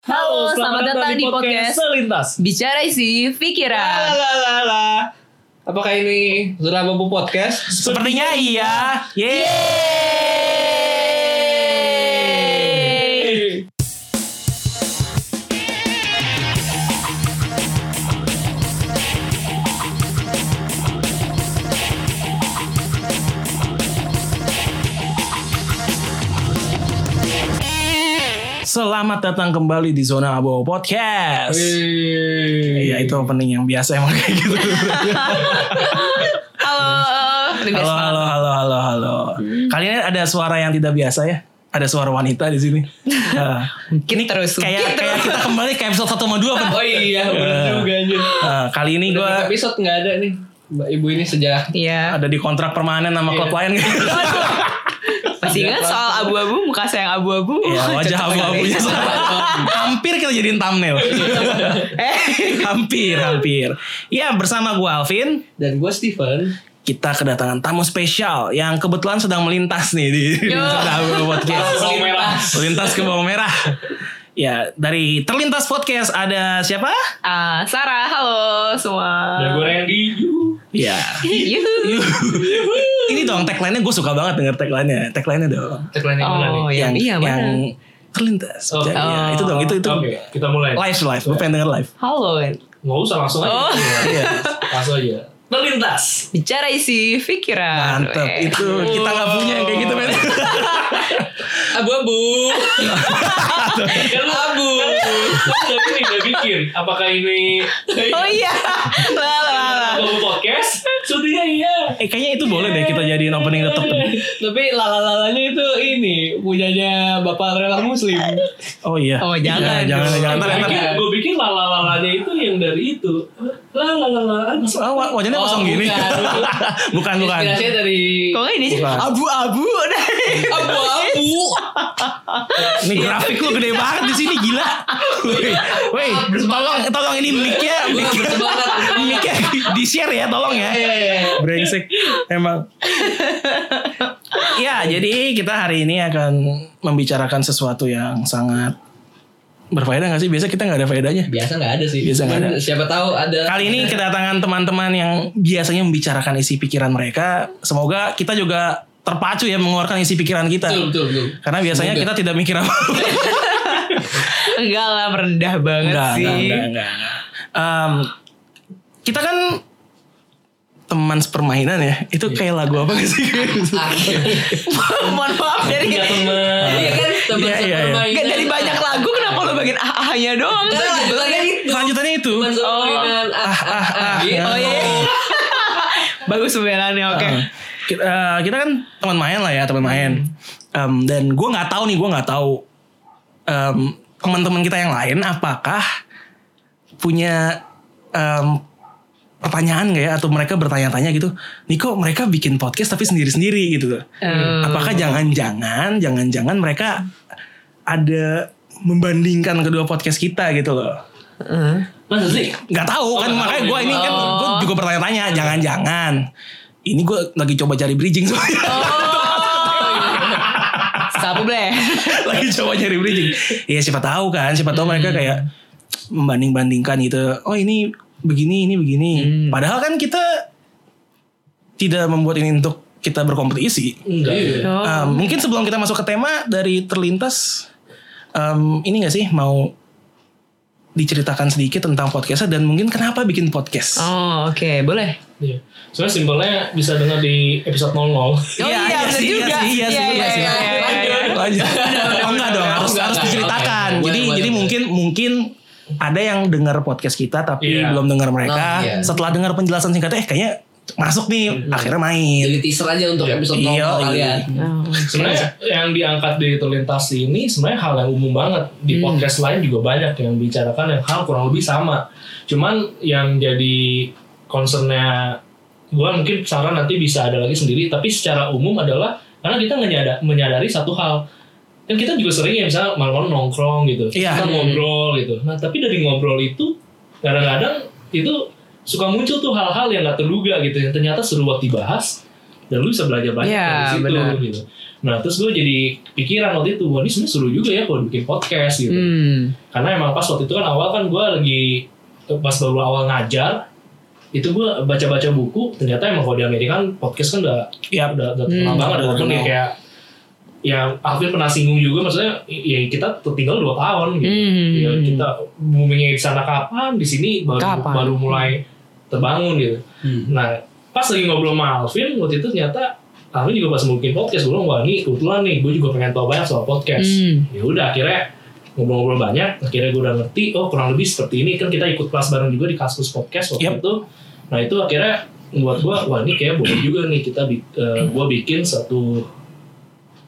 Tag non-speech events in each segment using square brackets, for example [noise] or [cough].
Halo, selamat, datang di podcast Selintas. Bicara isi pikiran. Lalalala. Apakah ini Zura Bambu Podcast? Sepertinya iya. Yeay. Selamat datang kembali di Zona Abo Podcast. Iya itu opening yang biasa emang kayak gitu. [laughs] Halo. Halo, halo, halo, halo, halo. Kali ini ada suara yang tidak biasa ya. Ada suara wanita di sini. [laughs] Nah, Mungkin terus. kayak terus. kita kembali ke episode 1 sama 2 kan. Oh iya, benar juga anjir. Nah, kali ini gue episode nggak ada nih. Mbak Ibu ini sejak Iya. ada di kontrak permanen sama klub lain. [laughs] Masih ingat soal abu-abu muka saya yang abu-abu? Iya, [laughs] wajah abu-abunya banget. hampir kita jadiin thumbnail. [laughs] Eh. hampir, hampir. Ya, bersama gue Alvin, dan gue Steven. kita kedatangan tamu spesial yang kebetulan sedang melintas nih di, Podcast. Melintas ke bawang merah. Ya, dari Terlintas Podcast ada siapa? Ah, Sarah, halo semua. Dan gue Randy. Ya. [laughs] Yuhu. Ini dong tagline-nya gue suka banget denger tagline-nya. Tagline-nya dong. Tagline yang mana Oh, nih? yang, iya yang mana? terlintas. Oh. Jadi, ya, itu dong, itu itu. Oke, kita mulai. Live live, gue pengen denger live. Halo. Nggak usah langsung aja. Oh. Iya. Langsung aja. Terlintas. Bicara isi pikiran. Mantep, Weh. itu kita nggak punya yang kayak gitu men. [laughs] Abu-abu. lu abu. Kan udah bikin. Apakah ini Oh iya. Lah lah lah. Abu podcast? Sudinya iya. eh kayaknya itu boleh deh kita jadiin opening tetep. Tapi lalalalanya itu ini punyanya Bapak Relar Muslim. Oh iya. Oh, jangan. Ya, jangan jangan. Gue pikir lalalalanya itu yang dari itu. Lalalala. Oh, wa- wajahnya Oh, kosong gini. bukan. [laughs] bukan bukan. Inspirasinya dari Kok ini sih? Abu-abu. [laughs] abu-abu. Ini grafik lu gede banget di sini gila. Woi, woi, tolong tolong ini mic-nya mic mic-nya di share ya tolong ya. Iya, iya, iya. Brengsek emang. [laughs] ya, jadi kita hari ini akan membicarakan sesuatu yang sangat berfaedah gak sih? Biasa kita nggak ada faedahnya. Biasa nggak ada sih. Biasa nggak Cuman ada. Siapa tahu ada. Kali ini kedatangan teman-teman yang biasanya membicarakan isi pikiran mereka. Semoga kita juga terpacu ya mengeluarkan isi pikiran kita. Betul, betul, betul. Karena biasanya Semoga. kita tidak mikir apa. [laughs] Enggak lah, merendah banget enggak, sih. enggak, enggak, enggak. Em, kita kan teman sepermainan ya. Itu kayak lagu apa gak sih? [laughs] Mohon maaf dari teman. Iya kan teman Iya, iya, iya. sepermainan. Dari banyak lagu kenapa lo bagian ah-ahnya doang? Kan lanjutannya itu. Selanjutnya itu. Ah, ah, ah. Oh iya. [laughs] Bagus pembelannya oke. Eh, kita, kita kan teman main lah ya, teman main. Em, dan gue nggak tahu nih, gue nggak tahu em, teman-teman kita yang lain apakah punya em, pertanyaan gak ya atau mereka bertanya-tanya gitu nih kok mereka bikin podcast tapi sendiri-sendiri gitu loh Eh, apakah jangan-jangan jangan-jangan mereka ada membandingkan kedua podcast kita gitu loh eh. Masa sih? nggak tahu kan nggak makanya gue ini kan Oh. gue juga bertanya-tanya jangan-jangan ini gue lagi coba cari bridging soalnya Sapu bleh. [laughs] lagi coba cari bridging ya siapa tahu kan siapa tahu mereka kayak membanding-bandingkan gitu oh ini begini ini begini padahal kan kita tidak membuat ini untuk kita berkompetisi Enggak. Oh. Um, mungkin sebelum kita masuk ke tema dari terlintas um, ini gak sih mau diceritakan sedikit tentang podcastnya dan mungkin kenapa bikin podcast Oh oke boleh. Iya. Soalnya simpelnya bisa dengar di episode 00. Oh Iya, iya, iya sih, iya juga. sih, iya sih, iya sih. iya, iya, iya. Lanjut. Oh [laughs] enggak dong, harus harus diceritakan. Jadi jadi mungkin mungkin ada yang dengar podcast kita tapi Iya. belum dengar mereka. Oh, iya. Setelah dengar penjelasan singkatnya, eh kayaknya masuk nih, akhirnya main. Jadi teaser aja untuk episode 00 Iya, kalian. Oh, Sebenarnya yang diangkat di terlintas ini sebenarnya hal yang umum banget di Hmm. podcast lain juga banyak yang bicarakan yang hal kurang lebih sama. Cuman yang jadi concernnya gue mungkin saran nanti bisa ada lagi sendiri. Tapi secara umum adalah karena kita menyadari, menyadari satu hal kan kita juga sering ya misalnya malam-malam nongkrong gitu Iya. kita ngobrol gitu nah tapi dari ngobrol itu kadang-kadang itu suka muncul tuh hal-hal yang gak terduga gitu yang ternyata seru buat dibahas dan lu bisa belajar banyak Iya, dari situ benar. gitu Nah terus gue jadi pikiran waktu itu, wah ini sebenarnya seru juga ya kalau bikin podcast gitu. Hmm. Karena emang pas waktu itu kan awal kan gue lagi pas baru awal ngajar, itu gue baca-baca buku, ternyata emang kalau di Amerika kan podcast kan udah Iya. udah, udah terkenal Hmm. banget Udah walaupun ya kayak yang Alvin pernah singgung juga maksudnya ya kita tinggal dua tahun gitu. Hmm. Ya, kita boomingnya di sana kapan, di sini baru Kapan? baru mulai terbangun gitu. Hmm. Nah, pas lagi ngobrol sama Alvin, waktu itu ternyata Alvin juga pas mungkin podcast, gue bilang, wah ini kebetulan nih, gue juga pengen tahu banyak soal podcast. Hmm. Ya udah, akhirnya ngobrol-ngobrol banyak, akhirnya gue udah ngerti, oh kurang lebih seperti ini, kan kita ikut kelas bareng juga di Kaskus Podcast waktu Yep. itu. Nah itu akhirnya buat gue, wah ini kayak boleh juga nih kita, bi- eh, gue bikin satu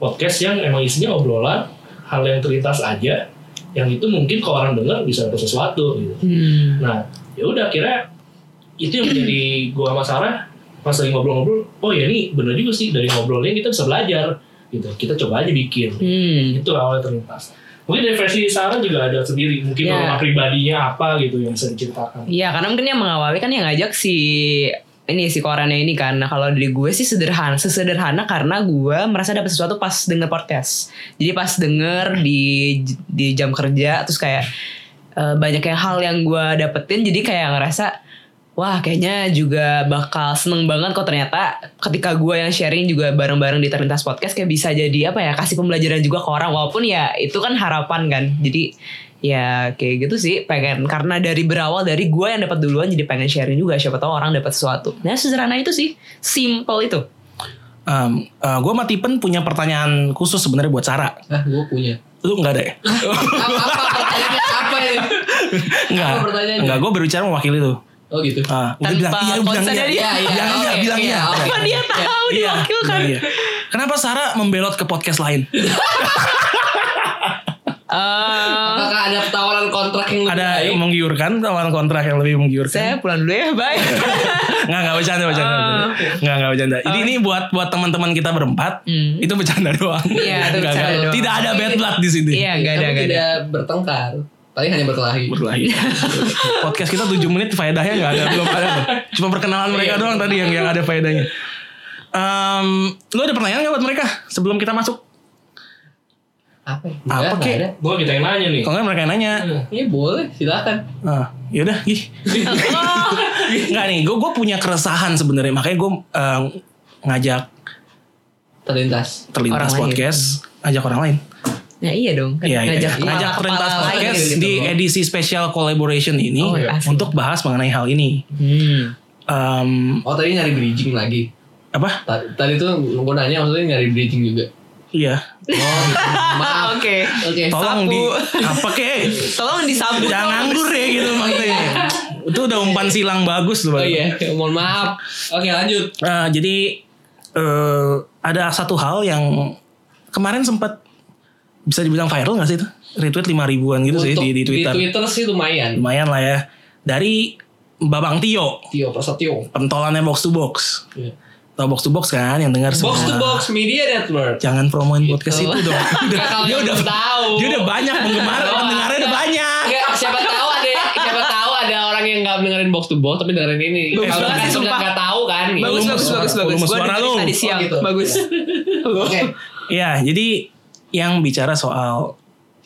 podcast yang emang isinya obrolan, hal yang terlintas aja, yang itu mungkin kalau orang dengar bisa ada sesuatu gitu. Hmm. Nah, ya udah akhirnya itu yang menjadi [clears throat] gua sama Sarah pas lagi ngobrol-ngobrol, oh ya ini bener juga sih dari ngobrolnya kita bisa belajar gitu. Kita coba aja bikin. Hmm. Itu awalnya terlintas. Mungkin dari versi Sarah juga ada sendiri, mungkin pengalaman pribadinya apa gitu yang bisa diceritakan. Iya karena mungkin yang mengawali kan yang ngajak si ini si korannya ini kan. Nah, kalau dari gue sih sederhana, sesederhana karena gue merasa dapat sesuatu pas denger podcast. Jadi pas denger di di jam kerja terus kayak eh, banyak yang hal yang gue dapetin jadi kayak ngerasa wah kayaknya juga bakal seneng banget kok ternyata ketika gue yang sharing juga bareng-bareng di terlintas podcast kayak bisa jadi apa ya kasih pembelajaran juga ke orang walaupun ya itu kan harapan kan jadi ya kayak gitu sih pengen karena dari berawal dari gue yang dapat duluan jadi pengen sharing juga siapa tahu orang dapat sesuatu nah sederhana itu sih simple itu Um, gue sama Tipen punya pertanyaan khusus sebenarnya buat Sarah. Ah, gue punya. Lu nggak ada ya? Apa, apa pertanyaannya apa ya? Pertanyaannya? Enggak, gue berbicara mewakili lu. Oh gitu. Ah, udah bilang iya, bilang iya. dia. Iya, iya. Iya, Oke, bilang iya. apa dia tahu Iya, diwakilkan bilang iya. Kenapa Sarah membelot ke podcast lain? [laughs] Eh, Apakah ada tawaran kontrak yang lebih Ada baik? yang menggiurkan, tawaran kontrak yang lebih menggiurkan. saya pulang dulu ya bye [laughs] Enggak, enggak bercanda, bercanda. Ah. Enggak, enggak bercanda. Jadi ini buat buat teman-teman kita berempat, Hmm. itu bercanda doang. Iya, itu Enggak, bercanda enggak. doang. Tidak ada bad blood di sini. iya nggak ada Kami nggak ada tidak bertengkar. Paling hanya berkelahi. Berkelahi. Podcast kita 7 menit faedahnya enggak ada, belum ada. Cuma perkenalan mereka doang tadi yang yang ada faedahnya. Em, lu ada pertanyaan nggak buat mereka sebelum kita masuk? Apa? ya? Apa, ada. Gue kita yang nanya nih. Kalau nggak mereka yang nanya. Iya boleh, silakan. Ah, yaudah, gih. Enggak [laughs] nih, gue gue punya keresahan sebenarnya, makanya gue eh, ngajak Terlintas. terlintas Orang lain. podcast, ngajak orang lain. ya iya dong kan Iya, iya, ngajak iya. ngajak terlintas lain podcast gitu. di edisi spesial collaboration ini Oh, iya, untuk bahas mengenai hal ini. hmm. Em, Oh tadi nyari bridging lagi. apa? Ta- Tadi tuh gue nanya maksudnya nyari bridging juga. Iya. Oh. Maaf. [laughs] oke Oke. Tolong Sapu. di apa kek? tolong disabu Jangan nganggur ya gitu maksudnya. Itu udah umpan silang bagus loh. Oh iya, mohon maaf. Oke lanjut. Nah, jadi eh ada satu hal yang kemarin sempat bisa dibilang viral gak sih itu? Retweet 5 ribuan gitu sih Untuk di, di Twitter. Di Twitter sih lumayan. Lumayan lah ya. Dari Babang Tio, Tio Prasetyo. pentolannya box to box. Iya. Tau box to box kan yang dengar semua. Box to box media network. Jangan promoin podcast Gitu. itu dong. Udah, [laughs] dia udah tahu. Dia udah banyak penggemar, Oh, pendengarnya udah banyak. Enggak, siapa tahu ada siapa tahu ada orang yang nggak dengerin box to box tapi dengerin ini. Bagus Kalau nggak sih, sumpah. nggak tahu kan. gitu. bagus bagus bagus bagus gue lu. dengerin tadi siang Oh, gitu. bagus Oke. Ya, jadi yang bicara soal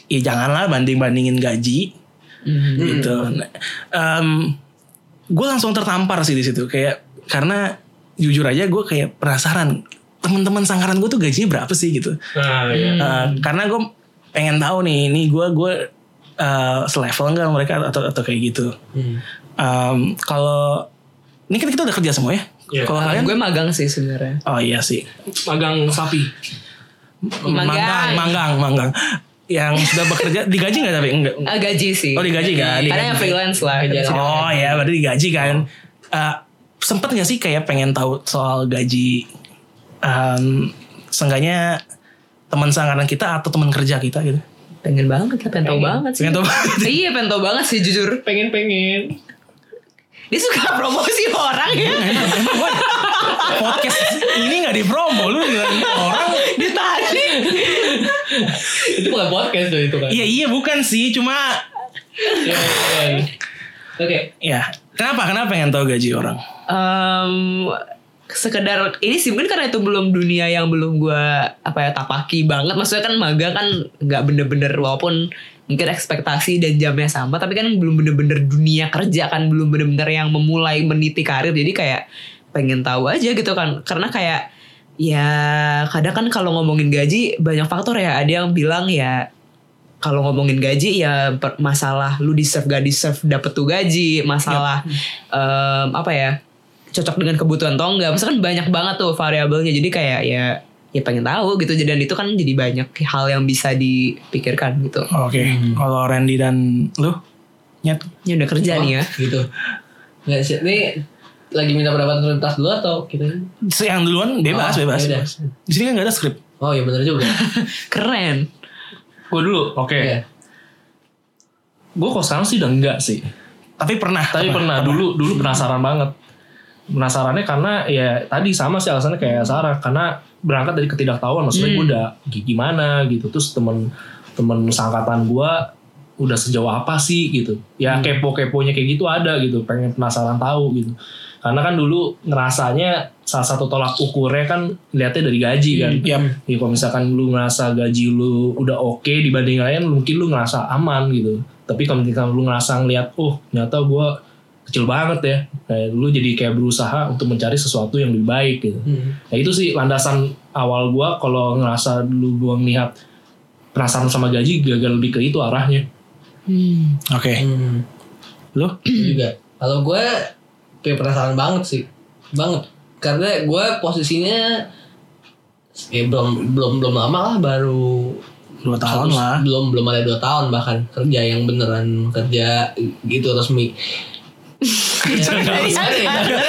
ya janganlah banding-bandingin gaji Hmm. gitu. gue langsung tertampar sih di situ kayak karena jujur aja gue kayak penasaran teman-teman sangkaran gue tuh gajinya berapa sih gitu. Nah, iya. Eh, karena gue pengen tahu nih, ini gue gue eh, selevel nggak mereka atau atau kayak gitu. Hmm. Em, kalau ini kan kita udah kerja semua ya. Iya. Kalau kalian, gue magang sih sebenarnya oh iya sih, Magang sapi. manggang, manggang, manggang. Yang sudah bekerja [laughs] digaji nggak tapi enggak? Ah, gaji sih Oh digaji kan? karena yang freelance lah Kerja Oh ya berarti digaji kan. Eh, sempet gak sih kayak pengen tahu soal gaji um, Seenggaknya teman sanggaran kita atau teman kerja kita gitu. pengen banget lah pengen tau banget sih Pengen tahu banget. [laughs] iya pengen tau banget sih jujur Pengen pengen. dia suka [laughs] promosi orang ya [laughs] podcast ini gak dipromo lu bilang orang dia tadi Itu bukan podcast tuh itu kan. Iya iya bukan sih cuma Iya, iya. Oke. ya kenapa? Kenapa pengen tahu gaji orang? Em, sekedar ini sih mungkin karena itu belum dunia yang belum gua apa ya tapaki banget. Maksudnya kan magang kan nggak bener-bener walaupun mungkin ekspektasi dan jamnya sama tapi kan belum bener-bener dunia kerja kan belum bener-bener yang memulai meniti karir. Jadi kayak pengen tahu aja gitu kan. Karena kayak ya kadang kan kalau ngomongin gaji banyak faktor ya. Ada yang bilang ya kalau ngomongin gaji ya per- masalah lu deserve gak deserve dapet tuh gaji masalah em, apa ya cocok dengan kebutuhan atau enggak maksudnya kan banyak banget tuh variabelnya jadi kayak ya ya pengen tahu gitu dan itu kan jadi banyak hal yang bisa dipikirkan gitu Oke, kalau Randy dan lu nyet ini udah kerja nih ya Gitu. Nggak sih. Ini lagi minta pendapat tuntas dulu atau kita? yang duluan bebas Oh, bebas. bebas. Di sini kan nggak ada skrip. Oh iya bener juga. [laughs] keren Gue dulu, oke. Iya. Gue kok sekarang sih udah enggak sih. Tapi pernah. Tapi pernah dulu dulu penasaran banget. Penasarannya karena ya tadi sama sih alasannya kayak Sarah karena berangkat dari ketidaktahuan maksudnya gue udah gi- gimana gitu terus temen temen sangkatan gue udah sejauh apa sih gitu ya kepo keponya kayak gitu ada gitu pengen penasaran tahu gitu karena kan dulu ngerasanya salah satu tolak ukurnya kan lihatnya dari gaji kan Yap. ya kalau misalkan lu ngerasa gaji lu udah oke dibanding lain mungkin lu ngerasa aman gitu tapi kalau misalkan lu ngerasa ngeliat oh ternyata gue kecil banget ya kayak lu jadi kayak berusaha untuk mencari sesuatu yang lebih baik gitu Hmm. nah itu sih landasan awal gue kalau ngerasa dulu gue ngeliat penasaran sama gaji gagal lebih ke itu arahnya Hmm. Oke. Hmm. Lu? Juga. Kalau gue kayak penasaran banget sih, banget. Karena gue posisinya ya belum belum belum lama lah baru Dua tahun satu- lah. belum belum ada dua tahun bahkan kerja yang beneran kerja gitu resmi Kerja nggak resmi.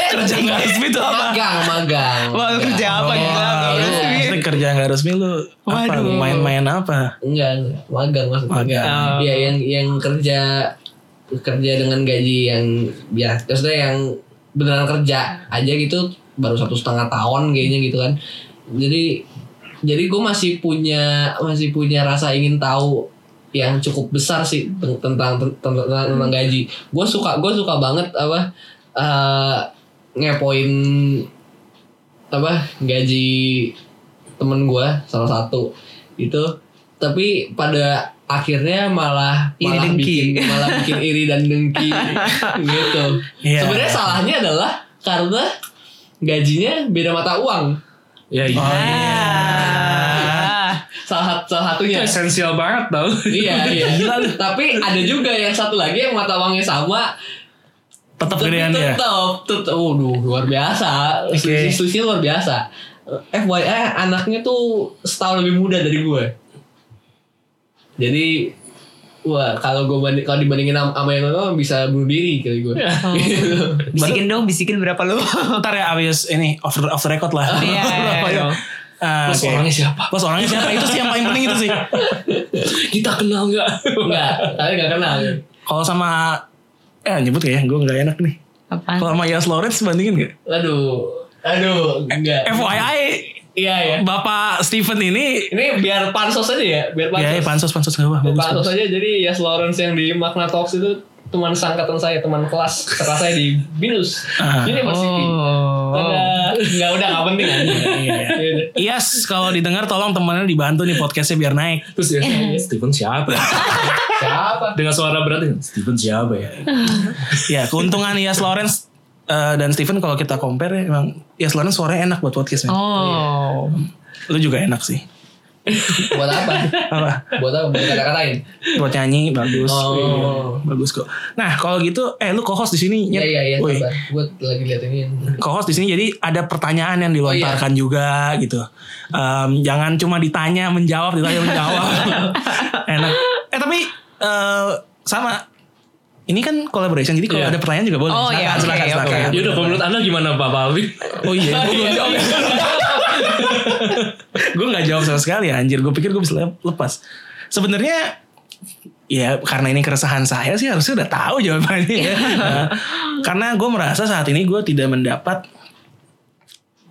Kerja nggak resmi itu apa? magang magang Wah, kerja apa gitu? Kerja nggak resmi lu apa? Main-main apa? enggak enggak. magang maksudnya Magang. Ya yang yang kerja kerja dengan gaji yang ya maksudnya yang beneran kerja aja gitu baru satu setengah tahun kayaknya gitu kan jadi jadi gue masih punya masih punya rasa ingin tahu yang cukup besar sih ten- tentang tentang, tentang, tentang gaji gue suka gue suka banget apa eh, ngepoin apa gaji temen gue salah satu itu tapi pada akhirnya malah Iri malah dengki. bikin malah bikin iri dan dengki [laughs] gitu Iya. sebenarnya salahnya adalah karena gajinya beda mata uang. Ya iya. Oh, iya. Ah. salah salah itu satunya esensial banget tau. Iya [laughs] iya. Tapi ada juga yang satu lagi yang mata uangnya sama. Tetap gedean dia. tetap tetap waduh luar biasa. Selisihnya luar biasa. FYI anaknya tuh setahun lebih muda dari gue. Jadi wah kalau gue banding kalau dibandingin sama sama yang lain bisa bunuh diri kali gue Oh. [laughs] bisikin dong bisikin berapa lu [laughs] Ntar ya abis ini off the, off the record lah. Iya, [laughs] Berapa ya? dong. Ah, Terus oke. orangnya siapa Bos orangnya siapa? Itu sih yang paling penting itu sih. kita kenal nggak enggak tapi enggak kenal Kalau sama eh nyebut ya, gue nggak enak nih. Apaan? Kalau sama Yas Lawrence bandingin gak? aduh aduh enggak FYI, iya ya Bapak Steven ini ini biar pansos aja ya biar pansos ya, ya pansos pansos gak apa pansos bagus. aja jadi Yas Lawrence yang di Magna Talks itu teman sangkatan saya teman kelas kelas saya di Binus Ah. University Oh. Pada nggak udah nggak penting aja. Iya, iya. Yes, kalau didengar tolong temannya dibantu nih podcastnya biar naik. terus ya Steven siapa [laughs] Siapa? dengan suara berat Steven siapa ya Ya, keuntungan Yas Lawrence eh, dan Steven kalau kita compare ya, emang Yas Lawrence suaranya enak buat podcast. men. Oh. Lu juga enak sih. [laughs] Buat apa? Apa? Buat apa? Buat kata-katain. Buat nyanyi bagus. Oh. Iya, bagus kok. Nah, kalau gitu eh lu co-host di sini. Iya iya iya. Gue lagi lihat ini. co-host di sini jadi ada pertanyaan yang dilontarkan juga gitu. Em, jangan cuma ditanya menjawab, ditanya menjawab. [laughs] Enak. Eh tapi eh, sama ini kan collaboration jadi kalau Iya. ada pertanyaan juga boleh. Oh, iya, Silakan, oke, silakan, oke. silakan. ya menurut anda gimana Pak Palvi Oh iya, [laughs] gue belum jawab. gue nggak jawab sama sekali anjir. Gue pikir gue bisa lep- lepas. Sebenarnya ya karena ini keresahan saya sih harusnya udah tahu jawabannya ya. Nah, karena gue merasa saat ini gue tidak mendapat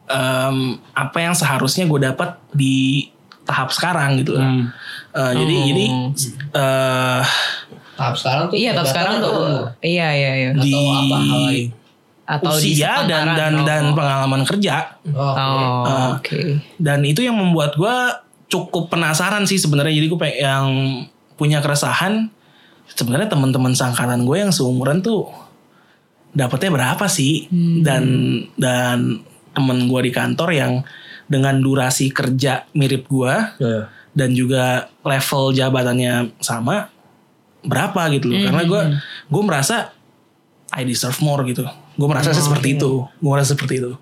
em, apa yang seharusnya gue dapat di tahap sekarang gitu. Hmm. Eh, Jadi Oh. jadi eh Tahap sekarang tuh. Iya, pendaftaran sekarang tuh iya iya iya. Atau di apa hal lain? atau di usia dan dan Oh. dan pengalaman kerja Oh, Oh, Ah. oke. dan itu yang membuat gue cukup penasaran sih sebenarnya jadi gue yang punya keresahan sebenarnya teman-teman sangkatan gue yang seumuran tuh dapatnya berapa sih dan dan temen gue di kantor yang dengan durasi kerja mirip gue Ya. dan juga level jabatannya sama berapa gitu loh karena gue gue merasa I deserve more gitu gue merasa sih seperti itu gue merasa seperti itu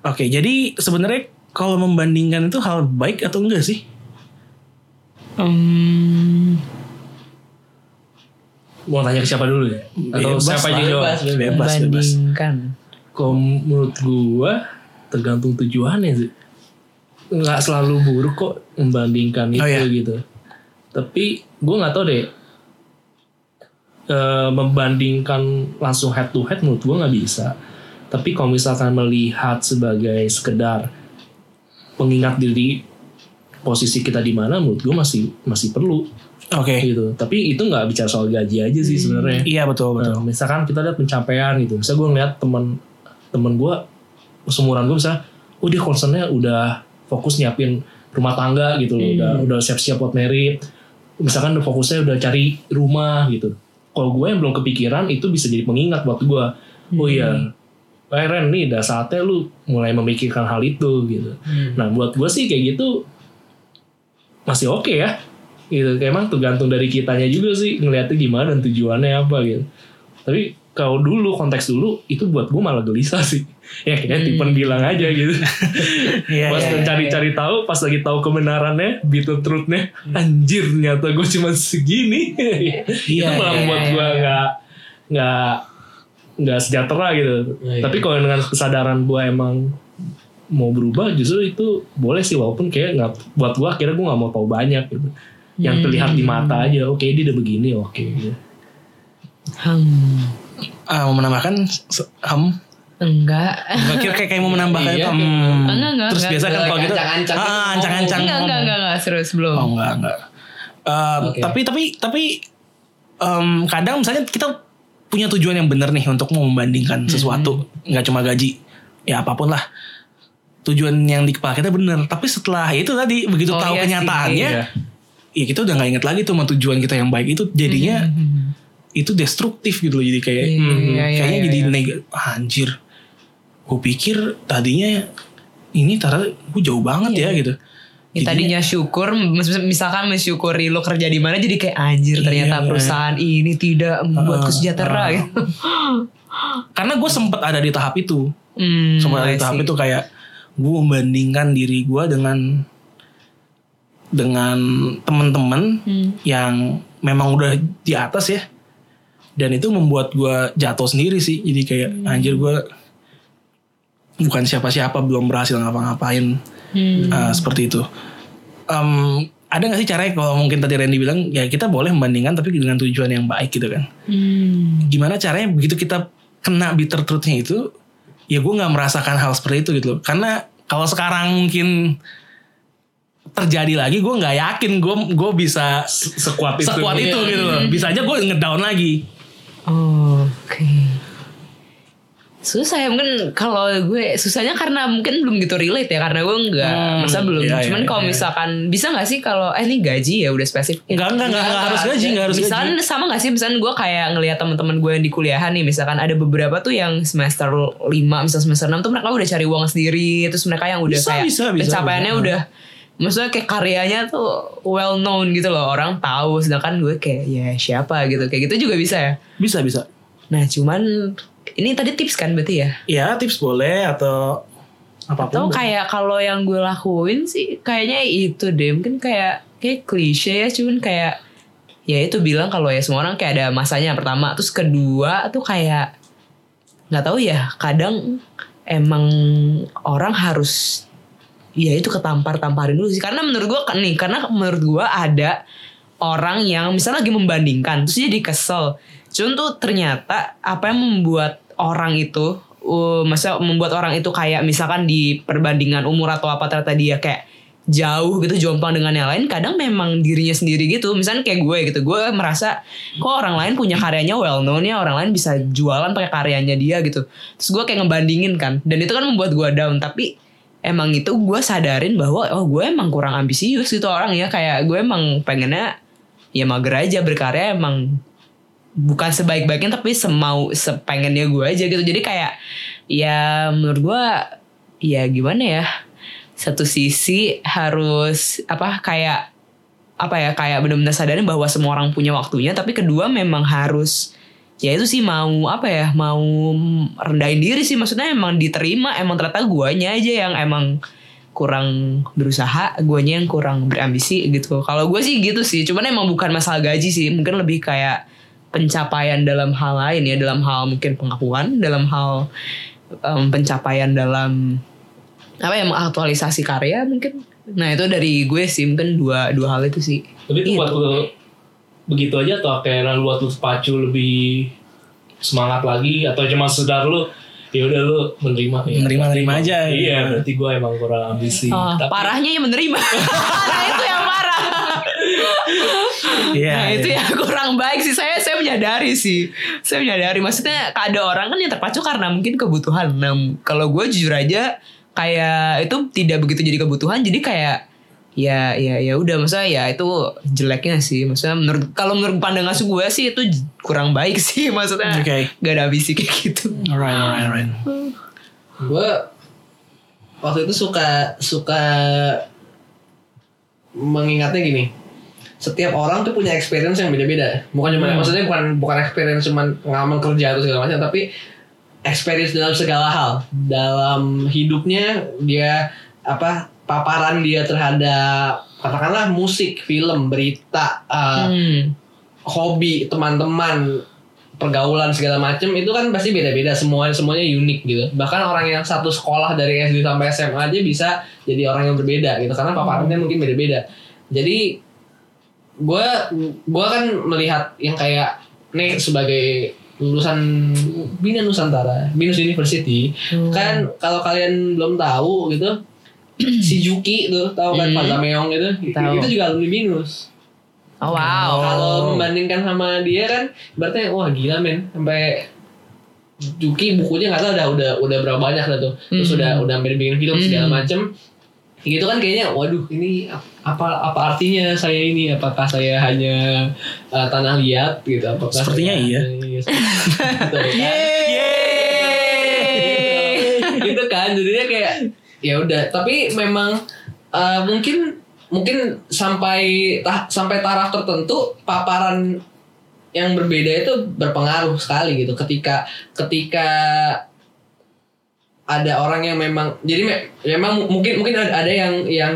oke jadi sebenarnya kalau membandingkan itu hal baik atau enggak sih Hmm, Mau tanya ke siapa dulu ya? Atau Bebas siapa aja jawab? bebas, bebas. bebas bebas bandingkan. Kalau menurut gua tergantung tujuannya sih. Nggak selalu buruk kok membandingkan itu Oh, iya. gitu. Tapi gua nggak tahu deh. Eh, membandingkan langsung head to head menurut gua nggak bisa. Tapi kalau misalkan melihat sebagai sekedar pengingat diri posisi kita di mana, menurut gua masih masih perlu oke gitu. Tapi itu nggak bicara soal gaji aja sih sebenarnya. iya betul betul Nah, misalkan kita lihat pencapaian gitu. Misalnya gue ngeliat teman temen gue seumuran gue misalnya, oh dia concernnya udah fokus nyiapin rumah tangga gitu loh, udah udah siap-siap buat merit. Misalkan fokusnya udah cari rumah gitu. Kalau gue yang belum kepikiran itu bisa jadi pengingat buat gue. Oh iya, eh, Ren nih udah saatnya lu mulai memikirkan hal itu gitu. Nah buat gue sih kayak gitu masih oke ya. Gitu emang tergantung dari kitanya juga sih ngeliatnya gimana dan tujuannya apa gitu. Tapi kalau dulu konteks dulu itu buat gue malah gelisah sih ya kayak Tipen bilang aja gitu. [laughs] Iya, pas iya, cari-cari tahu pas lagi tahu kebenarannya bitter truthnya anjir ternyata gue cuma segini. [laughs] Itu Iya, malah iya, buat iya, gue nggak nggak nggak sejahtera gitu. Iya, iya. tapi kalau dengan kesadaran gue emang mau berubah justru itu boleh sih walaupun kayak nggak buat gue akhirnya gue nggak mau tahu banyak gitu. Yang terlihat di mata aja oke dia udah begini oke gitu. Hmm, Ah, mau menambahkan se- enggak. Gak kira kayak, kayak mau menambahkan Iya, itu em. Enggak, enggak, terus enggak. biasa kan kalau gitu Ancang-ancang gitu. ah, ancang-ancang Enggak, enggak, enggak, enggak, serius belum. Oh enggak enggak. Um, Oke. Tapi tapi tapi um, kadang misalnya kita punya tujuan yang benar nih untuk mau membandingkan sesuatu, nggak cuma gaji, ya apa pun lah. Tujuan yang di kepala kita benar. Tapi setelah itu tadi begitu Oh, tahu iya sih. kenyataannya, Iya. ya kita udah nggak inget lagi tuh sama tujuan kita yang baik itu jadinya itu destruktif gitu loh. Jadi kayak Iya, hmm, iya, iya, kayaknya iya, jadi iya. neg- anjir. Gue pikir tadinya ini taruh gue jauh banget ya gitu. Ya, tadinya syukur, mis- misalkan mensyukuri lo kerja di mana jadi kayak anjir ternyata Iya. perusahaan ini tidak Ah, sejahtera ah. gitu. Karena gue sempet ada di tahap itu. Hmm, Sempat ada di tahap itu kayak gue membandingkan diri gue dengan dengan teman-teman Hmm. yang memang udah di atas ya. Dan itu membuat gue jatuh sendiri sih. Jadi kayak Hmm. anjir gue bukan siapa-siapa belum berhasil ngapa-ngapain Hmm. Uh, seperti itu. Em, ada gak sih caranya kalau mungkin tadi Randy bilang ya kita boleh membandingkan tapi dengan tujuan yang baik gitu kan? Hmm. gimana caranya begitu kita kena bitter truthnya itu ya gue nggak merasakan hal seperti itu gitu loh karena kalau sekarang mungkin terjadi lagi gue nggak yakin gue gue bisa Se- sekuat itu sekuat itu gitu loh bisa aja gue ngedown lagi Oke. Susah ya mungkin kalau gue susahnya karena mungkin belum gitu relate ya karena gue nggak Hmm, masa belum. iya, Cuman iya, kalau iya. misalkan bisa nggak sih kalau eh ini gaji ya udah spesifik. nggak nggak nggak nggak harus gaji nggak harus misalkan gaji sama gak sih misalkan gue kayak ngelihat teman-teman gue yang di kuliahan nih misalkan ada beberapa tuh yang semester 5 misal semester 6 tuh mereka udah cari uang sendiri terus mereka yang udah Bisa, kayak bisa, bisa, pencapaiannya bisa. udah maksudnya kayak karyanya tuh well known gitu loh orang tahu sedangkan gue kayak ya siapa gitu kayak gitu juga bisa ya bisa bisa nah cuman ini tadi tips kan berarti ya? Ya tips boleh atau apa pun atau kayak kalau yang gue lakuin sih kayaknya itu deh. Mungkin kayak kayak klise ya cuman kayak ya itu bilang kalau ya semua orang kayak ada masanya pertama. Terus kedua tuh kayak nggak tahu ya kadang emang orang harus ya itu ketampar-tamparin dulu sih. Karena menurut gue nih karena menurut gue ada orang yang misalnya lagi membandingkan terus jadi kesel cuman tuh ternyata apa yang membuat orang itu uh, masa membuat orang itu kayak misalkan di perbandingan umur atau apa ternyata dia kayak jauh gitu jomplang dengan yang lain kadang memang dirinya sendiri gitu. Misalnya kayak gue gitu gue merasa kok orang lain punya karyanya well known ya orang lain bisa jualan pakai karyanya dia gitu. Terus gue kayak ngebandingin kan dan itu kan membuat gue down. Tapi emang itu gue sadarin bahwa oh gue emang kurang ambisius gitu orang ya. Kayak gue emang pengennya ya mager aja berkarya emang bukan sebaik-baiknya tapi semau sepengennya gue aja gitu. Jadi kayak ya menurut gue ya gimana ya satu sisi harus apa kayak apa ya kayak benar-benar sadarin bahwa semua orang punya waktunya tapi kedua memang harus ya itu sih mau apa ya mau rendahin diri sih. Maksudnya emang diterima emang ternyata guanya aja yang emang kurang berusaha guanya yang kurang berambisi gitu. Kalau gue sih gitu sih cuman emang bukan masalah gaji sih. Mungkin lebih kayak pencapaian dalam hal lain ya dalam hal mungkin pengakuan dalam hal em, pencapaian dalam apa ya mengaktualisasi karya mungkin nah itu dari gue sih mungkin dua dua hal itu sih Tapi itu Gitu. buat begitu aja atau akhirnya lu buat lu pacu lebih semangat lagi atau cuma sekedar lu ya udah lu menerima ya. Menerima- menerima aja, Iya, gitu. berarti gue emang kurang ambisi. Oh, Tapi parahnya yang menerima [laughs] nah itu yang Iya. nah itu yang kurang baik sih. Saya saya menyadari sih. Saya menyadari. Maksudnya ada orang kan yang terpacu karena mungkin kebutuhan. Nah kalau gue jujur aja kayak itu tidak begitu jadi kebutuhan. Jadi kayak ya ya ya udah. Maksudnya ya itu jeleknya sih. Maksudnya menurut kalau menurut pandangan gue sih itu kurang baik [laughs] sih. Maksudnya Oke. gak ada ambisi kayak gitu. Alright, alright, alright. gue waktu itu suka suka mengingatnya gini setiap orang tuh punya experience yang beda-beda. Bukan cuma maksudnya bukan bukan experience cuma pengalaman kerja atau segala macam tapi experience dalam segala hal. Dalam hidupnya dia apa paparan dia terhadap katakanlah musik film berita uh, hmm. hobi teman-teman pergaulan segala macem itu kan pasti beda-beda. Semua semuanya unik gitu. Bahkan orang yang satu sekolah dari SD sampai SMA aja bisa jadi orang yang berbeda gitu karena paparannya mungkin beda-beda. Jadi gue gua kan melihat yang kayak nih sebagai lulusan Bina Nusantara Binus University Hmm. kan kalau kalian belum tahu gitu [clears throat] si Juki tuh tahu kan Hmm. Pak Zameong itu Tahu. itu juga alumni Binus oh wow kalau membandingkan sama dia kan berarti wah gila men sampai Juki bukunya nggak tahu udah udah udah berapa banyak dah tuh terus Hmm. udah udah hampir bikin film segala Hmm. macem gitu kan kayaknya waduh ini apa apa artinya saya ini? Apakah saya hanya uh, tanah liat gitu? Apakah Sepertinya saya- iya. [laughs] gitu, kan? gitu kan? Jadinya kayak ya udah. Tapi memang uh, mungkin mungkin sampai tah- sampai taraf tertentu paparan yang berbeda itu berpengaruh sekali gitu. Ketika ketika ada orang yang memang jadi me- memang mu- mungkin mungkin ada, ada yang yang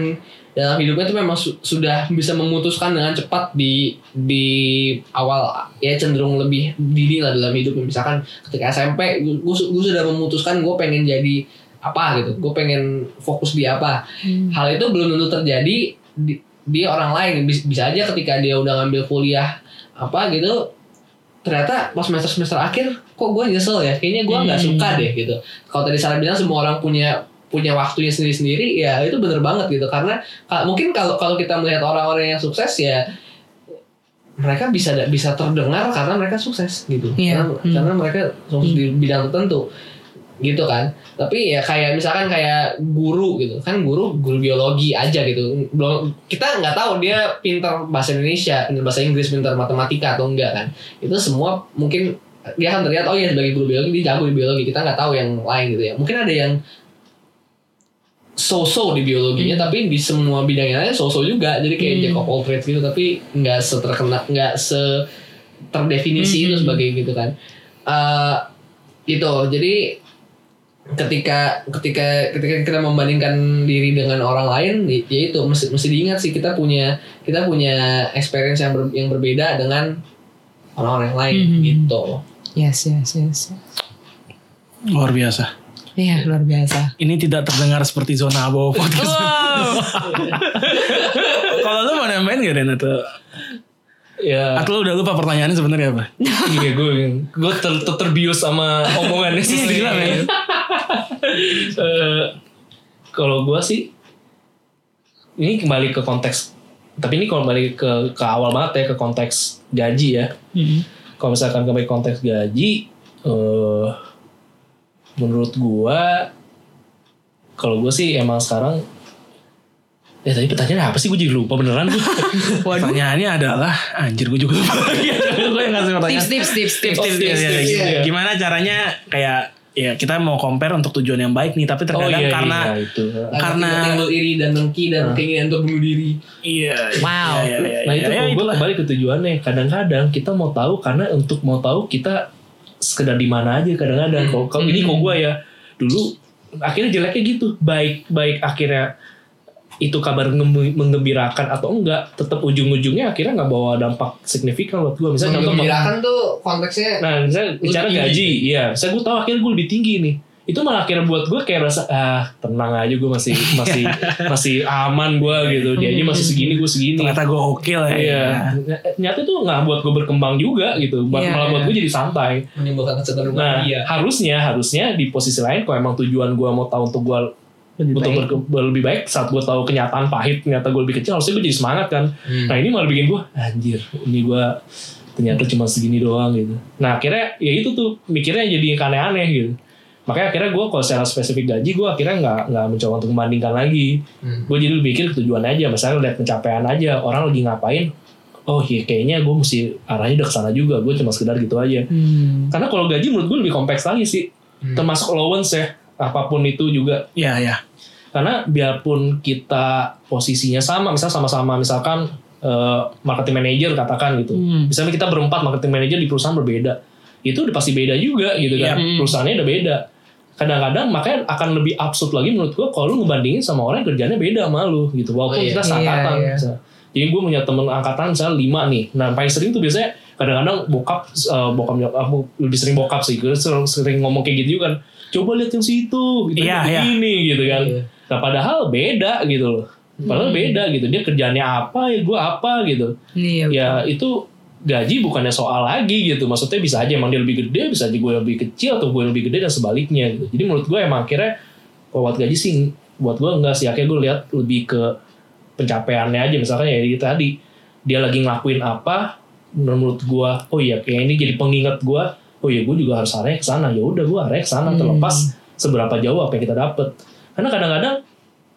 dalam hidupnya itu memang su- sudah bisa memutuskan dengan cepat di di awal ya cenderung lebih dini lah dalam hidupnya misalkan ketika SMP gue gue sudah memutuskan gue pengen jadi apa gitu gue pengen fokus di apa. Hal itu belum tentu terjadi di, di orang lain. Bis- bisa aja ketika dia udah ngambil kuliah apa gitu ternyata pas semester semester akhir kok gue nyesel ya kayaknya gue nggak Hmm. suka deh gitu kalau tadi Sarah bilang semua orang punya punya waktunya sendiri sendiri ya itu bener banget gitu karena ka- mungkin kalau kalau kita melihat orang-orang yang sukses ya mereka bisa bisa terdengar karena mereka sukses gitu Iya. karena, Hmm. karena mereka sukses di bidang tertentu gitu kan. Tapi ya kayak misalkan kayak guru gitu. Kan guru guru biologi aja gitu. Belum kita nggak tahu dia pintar bahasa Indonesia pintar bahasa Inggris pintar matematika atau enggak kan. Itu semua mungkin dia akan terlihat oh ya sebagai guru biologi dia jago di biologi. Kita nggak tahu yang lain gitu ya. Mungkin ada yang so-so di biologinya tapi di semua bidang yang lain so-so juga. Jadi kayak Hmm. all trades gitu tapi nggak seterkena nggak se terdefinisi itu Hmm. sebagai gitu kan. Eh gitu. Jadi ketika ketika ketika kita membandingkan diri dengan orang lain y- ya itu mesti mesti diingat sih kita punya kita punya experience yang ber- yang berbeda dengan orang-orang yang lain Mhm. gitu yes yes yes Luar biasa. iya luar biasa Ini tidak terdengar seperti zona abu [laughs] podcast. wow Kalau lu mau nambahin gak Den atau ya atau lu udah lupa pertanyaannya sebenarnya apa? iya gue gue ter, ter- terbius sama omongannya sih Iya, gila, men. Eh, kalau gue sih ini kembali ke konteks tapi ini kalau balik ke ke awal banget ya ke konteks gaji ya kalau misalkan kembali ke konteks gaji eh menurut gua kalau gue sih emang sekarang ya tadi pertanyaan apa sih gue jadi lupa beneran gue [laughs] Pertanyaannya adalah anjir gue juga lupa. gue yang ngasih pertanyaan. Tips tips tips tips. tips, tips, tips, ya, tips, ya. iya. Gimana caranya kayak ya kita mau compare untuk tujuan yang baik nih tapi terkadang iya, karena iya, itu Karena- timbul iri dan dengki dan keinginan untuk bunuh diri. iya Wow. iya, iya, Nah iya, itu iya, gue kembali ke tujuannya. Kadang-kadang kita mau tahu karena untuk mau tahu kita sekedar di mana aja. Kadang-kadang kalau kalau ini kok gue ya dulu akhirnya jeleknya gitu. Baik baik akhirnya itu kabar ngem- menggembirakan atau enggak, tetap ujung-ujungnya akhirnya nggak bawa dampak signifikan buat gue. Misalnya contoh, Menggembirakan tuh konteksnya nah misalnya bicara tinggi. gaji, iya. Saya gue tahu akhirnya gue lebih tinggi nih. Itu malah akhirnya buat gue kayak rasa ah tenang aja gue masih masih [laughs] masih aman gue gitu. Dia aja masih segini gue segini. ternyata gue oke lah Iya, ya. nyata itu nggak buat gue berkembang juga gitu, buat Iya, malah buat iya. gue jadi santai. menimbulkan kecenderungan Nah, dia. harusnya harusnya di posisi lain kalau emang tujuan gue mau tahu untuk gue untuk baik. berke- lebih baik saat gue tahu kenyataan pahit, ternyata gue lebih kecil, harusnya gue jadi semangat kan. Hmm. Nah ini malah bikin gue anjir, ini gue ternyata cuma segini doang gitu. Nah akhirnya ya itu tuh mikirnya jadi aneh-aneh gitu. Makanya akhirnya gue kalau secara spesifik gaji gue akhirnya nggak nggak mencoba untuk membandingkan lagi. Hmm. Gue jadi lebih mikir tujuan aja, misalnya lihat pencapaian aja orang lagi ngapain. Oh iya kayaknya gue mesti arahnya udah ke sana juga. Gue cuma sekedar gitu aja. Hmm. Karena kalau gaji menurut gue lebih kompleks lagi sih. Hmm. Termasuk allowance ya. Apa pun itu juga. Iya iya. Karena biarpun kita posisinya sama. Misalnya sama-sama misalkan eh, marketing manager katakan gitu. Hmm. Misalnya kita berempat marketing manager di perusahaan berbeda. Itu udah pasti beda juga gitu kan. Iya. Perusahaannya udah beda. Kadang-kadang makanya akan lebih absurd lagi menurut gue kalau lu ngebandingin sama orang yang kerjanya beda sama lu gitu. Walaupun Oh, iya. kita seangkatan. Iya, iya. Jadi gue punya temen angkatan misalnya lima nih. Nah paling sering tuh biasanya kadang-kadang bokap eh, bokap aku lebih sering bokap sih. Gue sering, sering ngomong kayak gitu kan. Coba lihat yang situ, gitu Iya, iya. begini gitu kan. Iya. Nah padahal beda gitu loh. Padahal beda gitu. Dia kerjanya apa ya gue apa gitu. Iya. Ya itu gaji bukannya soal lagi gitu. Maksudnya bisa aja emang dia lebih gede, bisa aja gue lebih kecil atau gue lebih gede dan sebaliknya gitu. Jadi menurut gue emang akhirnya kalau buat gaji sih buat gue enggak sih. Akhirnya gue lihat lebih ke pencapaiannya aja. Misalkan ya itu tadi dia lagi ngelakuin apa menurut gue oh iya kayak ini jadi pengingat gue oh iya gue juga harus arahnya ke sana. Ya udah gue arahnya ke sana Hmm. terlepas seberapa jauh apa yang kita dapet. Karena kadang-kadang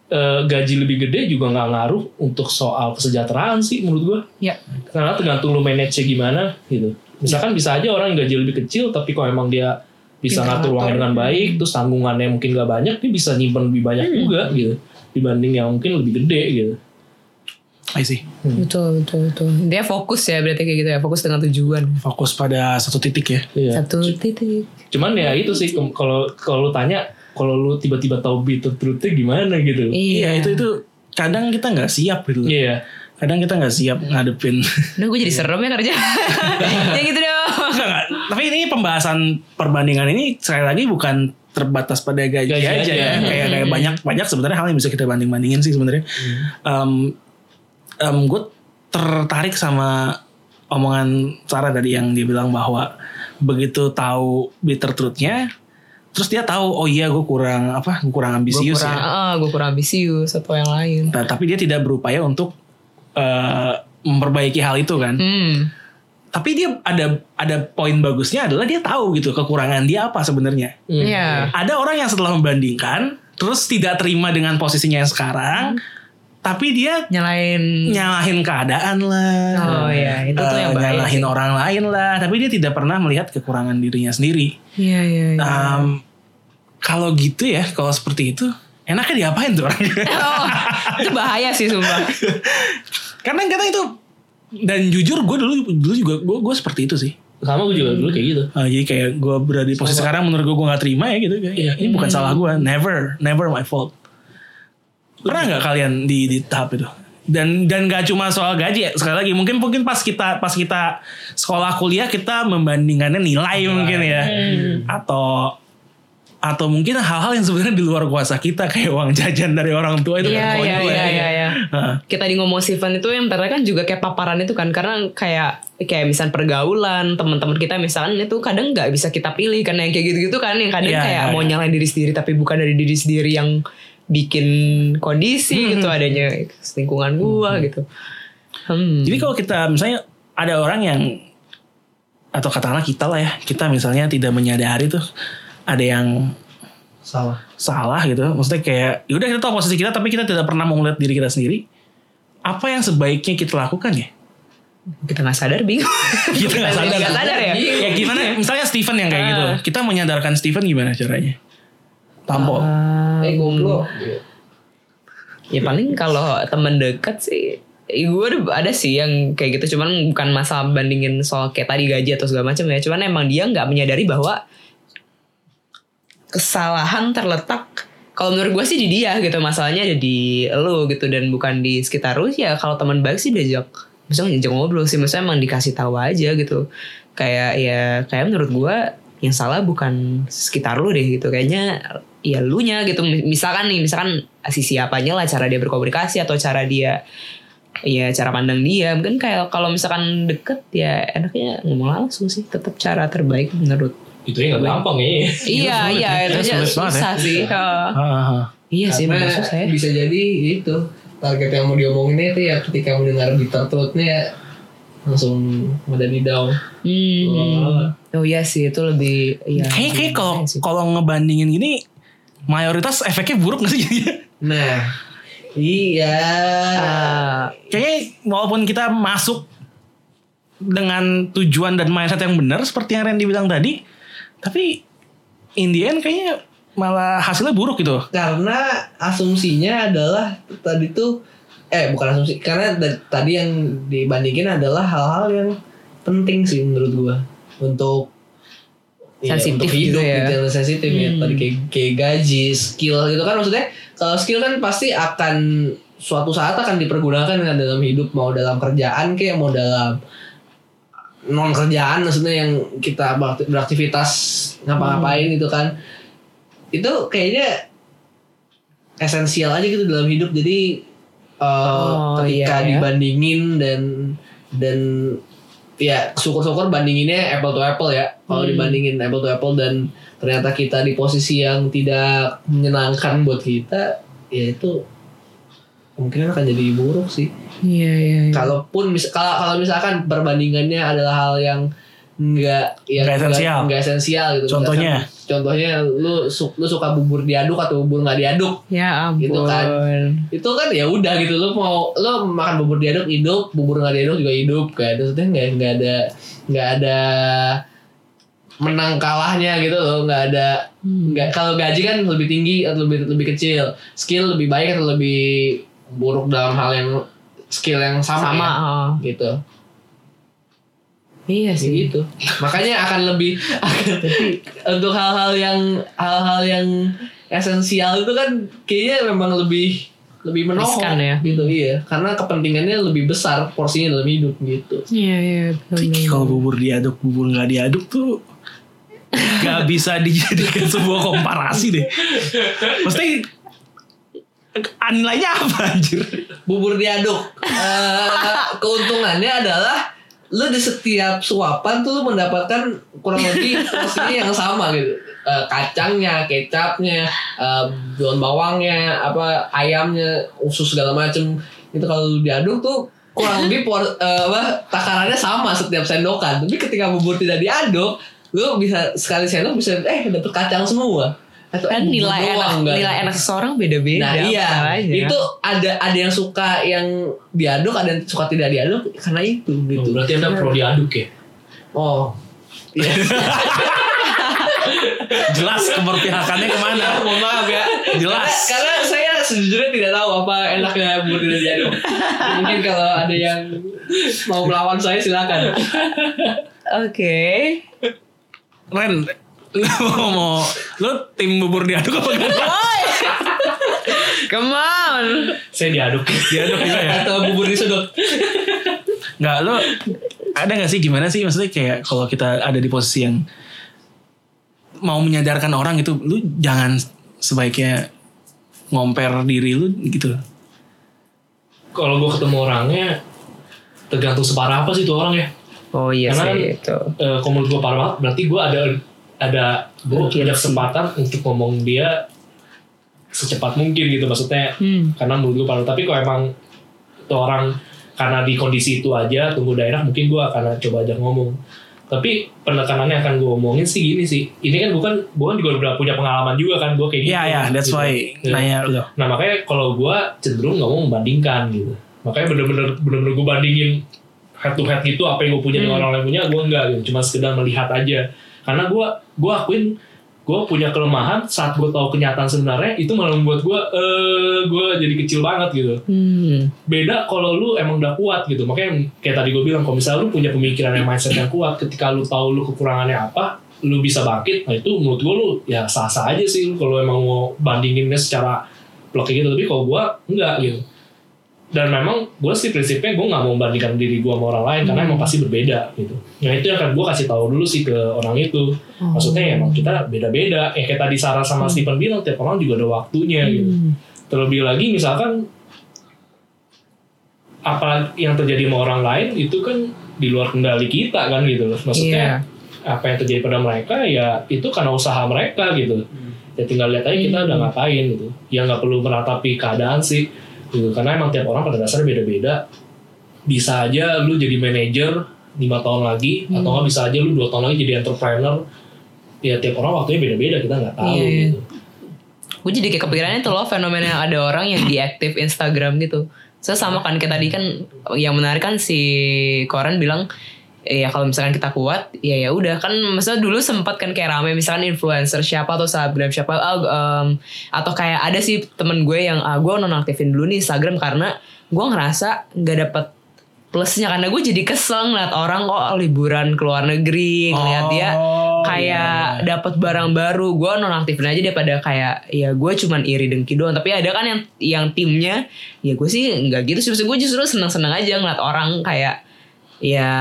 eh, gaji lebih gede juga nggak ngaruh untuk soal kesejahteraan sih menurut gue Ya. karena tergantung lu manage gimana gitu. Misalkan bisa aja orang yang gaji lebih kecil tapi kalau emang dia bisa Pintar ngatur uangnya dengan baik terus tanggungannya mungkin gak banyak dia bisa nyimpen lebih banyak Hmm. juga gitu. Dibanding yang mungkin lebih gede gitu I see. Betul betul betul. Dia fokus ya berarti kayak gitu ya. Fokus dengan tujuan. Fokus pada satu titik ya. Iya. Satu titik. cuman ya itu sih kalau kalau lu tanya kalau lu tiba-tiba tahu bitter truth-nya gimana gitu Iya itu itu kadang kita nggak siap gitu. iya Kadang kita nggak siap ngadepin. Nah gue jadi serem ya kerja. [laughs] ya gitu dong. Enggak, enggak. Tapi ini pembahasan perbandingan ini sekali lagi bukan terbatas pada gaji, Gaji aja, aja. ya. Kayak kayak banyak banyak sebenarnya hal yang bisa kita banding bandingin sih sebenarnya. Em, em, gue tertarik sama omongan Sarah tadi yang dia bilang bahwa begitu tahu bitter truth-nya, terus dia tahu oh iya gue kurang apa gue kurang ambisius kurang, ya. ah, gue kurang ambisius atau yang lain. Nah, tapi dia tidak berupaya untuk eh, memperbaiki hal itu kan. Hmm. Tapi dia ada ada poin bagusnya adalah dia tahu gitu kekurangan dia apa sebenarnya. Hmm. Iya. Ada orang yang setelah membandingkan terus tidak terima dengan posisinya yang sekarang, tapi dia Nyalain. nyalahin keadaan lah. Oh iya, itu tuh eh, yang bahaya. nyalahin sih. orang lain lah, tapi dia tidak pernah melihat kekurangan dirinya sendiri. Iya iya. iya. Em, kalau gitu ya, kalau seperti itu, enaknya diapain tuh orang? [laughs] oh, itu bahaya sih sumpah. Karena kadang itu dan jujur gue dulu dulu juga gue gue seperti itu sih. sama gue juga dulu kayak gitu Ah, jadi kayak gue berada di posisi sekarang menurut gue gue gak terima ya gitu. Kayak, ya, ini bukan salah gue. Never, never my fault. Pernah nggak kalian di, di tahap itu? Dan dan gak cuma soal gaji ya. Sekali lagi mungkin mungkin pas kita pas kita sekolah kuliah kita membandingkannya nilai mungkin ya. Atau atau mungkin hal-hal yang sebenarnya di luar kuasa kita kayak uang jajan dari orang tua itu Iya kan konyol iya. iya. Heeh. Kita di ngomong Steven itu yang ternyata kan juga kayak paparan itu kan karena kayak kayak misal pergaulan teman-teman kita misalkan itu kadang nggak bisa kita pilih karena yang kayak gitu-gitu kan yang kadang Iya, kayak iya, mau iya. nyalain diri sendiri tapi bukan dari diri sendiri yang bikin kondisi gitu adanya lingkungan gua gitu. Hmm. Jadi kalau kita misalnya ada orang yang atau katakanlah kita lah ya, kita misalnya tidak menyadari tuh ada yang Salah. salah gitu. Maksudnya kayak yaudah kita tahu posisi kita tapi kita tidak pernah mau melihat diri kita sendiri. Apa yang sebaiknya kita lakukan ya? kita nggak sadar bingung. [laughs] Kita nggak sadar. Nggak sadar ya. Ya gimana? Misalnya Steven yang kayak gitu. Kita menyadarkan Steven gimana caranya? Tampol. Ah, Eh goblok. ya paling kalau temen dekat sih gue ada sih yang kayak gitu. Cuman bukan masalah bandingin soal kayak tadi gaji atau segala macam ya. Cuman emang dia nggak menyadari bahwa kesalahan terletak kalau menurut gue sih di dia gitu. Masalahnya ada di lu gitu dan bukan di sekitar lu ya kalau teman baik sih diajak misalnya ngajak ngobrol sih. Maksudnya emang dikasih tahu aja gitu. Kayak ya kayak menurut gue yang salah bukan sekitar lu deh gitu kayaknya ya lu nya gitu misalkan nih misalkan sisi apanya lah cara dia berkomunikasi atau cara dia ya cara pandang dia mungkin kayak kalau misalkan deket ya enaknya ngomong langsung sih tetap cara terbaik menurut Itu ya nggak gampang ya. iya iya ya. itu aja banget ya. susah sih. Ah, ah, ah. iya sih susah ya bisa jadi itu target yang mau diomonginnya itu ya ketika mendengar bitter truthnya ya langsung ada di down. Hmm. Oh iya sih itu lebih iya. Kayaknya kayak kalau kalau ngebandingin gini mayoritas efeknya buruk gak sih jadinya? Nah, iya. Ah, Kayaknya walaupun kita masuk dengan tujuan dan mindset yang benar seperti yang Randy bilang tadi, tapi in the end kayaknya malah hasilnya buruk gitu. karena asumsinya adalah tadi tuh eh bukan asumsi karena tadi yang dibandingin adalah hal-hal yang penting sih menurut gua untuk ya, Sensitif untuk hidup gitu ya. gitu yang sensitif ya Hmm. tadi kayak, kayak gaji skill gitu kan maksudnya kalau skill kan pasti akan suatu saat akan dipergunakan kan dalam hidup mau dalam kerjaan kayak mau dalam non kerjaan maksudnya yang kita berakti- beraktivitas ngapa-ngapain gitu kan itu kayaknya esensial aja gitu dalam hidup jadi uh, Oh, ketika iya, ya. dibandingin dan dan ya syukur-syukur bandinginnya apple to apple ya kalau Hmm. dibandingin apple to apple dan ternyata kita di posisi yang tidak menyenangkan buat kita ya itu kemungkinan akan jadi buruk sih iya iya. iya. kalaupun mis kalau kalau misalkan perbandingannya adalah hal yang enggak yang Nggak esensial. enggak esensial gitu Contohnya? Misalkan- contohnya lu su- lu suka bubur diaduk atau bubur nggak diaduk Ya ampun. Gitu kan. itu kan ya udah gitu lu mau lu makan bubur diaduk hidup bubur nggak diaduk juga hidup kan maksudnya nggak nggak ada nggak ada menang kalahnya gitu loh nggak ada Hmm. nggak kalau gaji kan lebih tinggi atau lebih lebih kecil skill lebih baik atau lebih buruk dalam hal yang skill yang sama, Sama. ya, oh. gitu Iya sih. gitu makanya akan lebih akan, untuk hal-hal yang hal-hal yang esensial itu kan kayaknya memang lebih lebih menohok Riskan ya. gitu iya karena kepentingannya lebih besar porsinya dalam hidup gitu Iya iya. betul, kalau bubur diaduk, bubur nggak diaduk tuh gak bisa dijadikan sebuah komparasi deh. Mesti nilainya apa anjir? bubur diaduk Eh, keuntungannya adalah lu di setiap suapan tuh lu mendapatkan kurang lebih [laughs] porsinya yang sama gitu. Eh, kacangnya kecapnya eh, daun bawangnya apa ayamnya usus segala macem. Itu kalau lu diaduk tuh kurang lebih por, [laughs] eh, apa takarannya sama setiap sendokan. Tapi ketika bubur tidak diaduk lu bisa sekali sendok bisa eh dapet kacang semua atau kan nilai enak doang, nggak- nilai enak seseorang beda-beda. Nah iya masalahnya. itu ada ada yang suka yang diaduk ada yang suka tidak diaduk karena itu Oh, gitu. berarti anda pro diaduk ya? Oh. Iya. [laughs] Jelas keberpihakannya ke mana? Mohon maaf ya. Jelas. Karena, karena saya sejujurnya tidak tahu apa enaknya bubur tidak diaduk. Mungkin kalau ada yang mau melawan saya silakan. Oke. Ren, lu mau lu tim bubur diaduk apa enggak? Come on. Saya diaduk. Diaduk juga ya? Atau bubur di sudut. Nggak, lu ada gak sih gimana sih maksudnya kayak kalau kita ada di posisi yang mau menyadarkan orang gitu, lu jangan sebaiknya ngomper diri lu gitu. Kalau gue ketemu orangnya tergantung separah apa sih tuh orang ya. Oh iya Karena- sih itu. Eh, kalau menurut gue parah banget, berarti gue ada ada gue ada kesempatan untuk ngomong dia secepat mungkin gitu maksudnya Hmm. karena menurut gue tapi kalau emang tuh orang karena di kondisi itu aja tunggu daerah mungkin gue akan coba ajak ngomong tapi penekanannya akan gue omongin sih gini sih ini kan bukan gue kan juga udah punya pengalaman juga kan gue kayak gitu Iya ya, that's gitu. why Iya. nanya lo. nah makanya kalau gue cenderung nggak mau membandingkan gitu makanya bener-bener bener-bener gue bandingin head to head gitu apa yang gue punya dengan orang lain punya gue enggak gitu cuma sekedar melihat aja karena gue gue akuin gue punya kelemahan saat gue tahu kenyataan sebenarnya itu malah membuat gue eh gue jadi kecil banget gitu. Hmm. beda kalau lu emang udah kuat gitu. Makanya kayak tadi gue bilang kalau misalnya lu punya pemikiran yang mindset yang kuat ketika lu tahu lu kekurangannya apa lu bisa bangkit nah itu menurut gue lu ya sah sah aja sih lu kalau emang mau bandinginnya secara blok gitu. Tapi kalau gue enggak gitu dan memang gue sih prinsipnya gue nggak mau membandingkan diri gue sama orang lain karena emang pasti berbeda gitu. Nah itu yang akan gue kasih tahu dulu sih ke orang itu. Maksudnya ya emang kita beda-beda. Ya kayak tadi Sarah sama Stephen bilang tiap orang juga ada waktunya gitu. Terlebih lagi misalkan apa yang terjadi sama orang lain itu kan di luar kendali kita kan gitu loh. Maksudnya apa yang terjadi pada mereka ya itu karena usaha mereka gitu. Ya tinggal lihat aja kita udah ngapain gitu. Ya nggak perlu meratapi keadaan sih gitu. Karena emang tiap orang pada dasarnya beda-beda. Bisa aja lu jadi manajer lima tahun lagi atau nggak bisa aja lu dua tahun lagi jadi entrepreneur. Ya tiap orang waktunya beda-beda kita nggak tahu Iya, iya. gitu. Gue jadi kayak kepikiran itu loh fenomena ada orang yang diaktif Instagram gitu. Saya sama kan kayak tadi kan yang menarik kan si Koran bilang ya kalau misalkan kita kuat ya ya udah. Kan maksudnya dulu sempat kan kayak rame misalkan influencer siapa atau selebgram siapa ah, em, atau kayak ada sih temen gue yang ah, gue nonaktifin dulu nih Instagram karena gue ngerasa nggak dapet plusnya. Karena gue jadi kesel ngeliat orang kok liburan ke luar negeri ngeliat dia Oh, kayak iya. dapat barang baru. Gue nonaktifin aja daripada kayak ya gue cuman iri dengki doang. Tapi ada kan yang yang timnya ya gue sih nggak gitu sih. Gue justru seneng seneng aja ngeliat orang kayak ya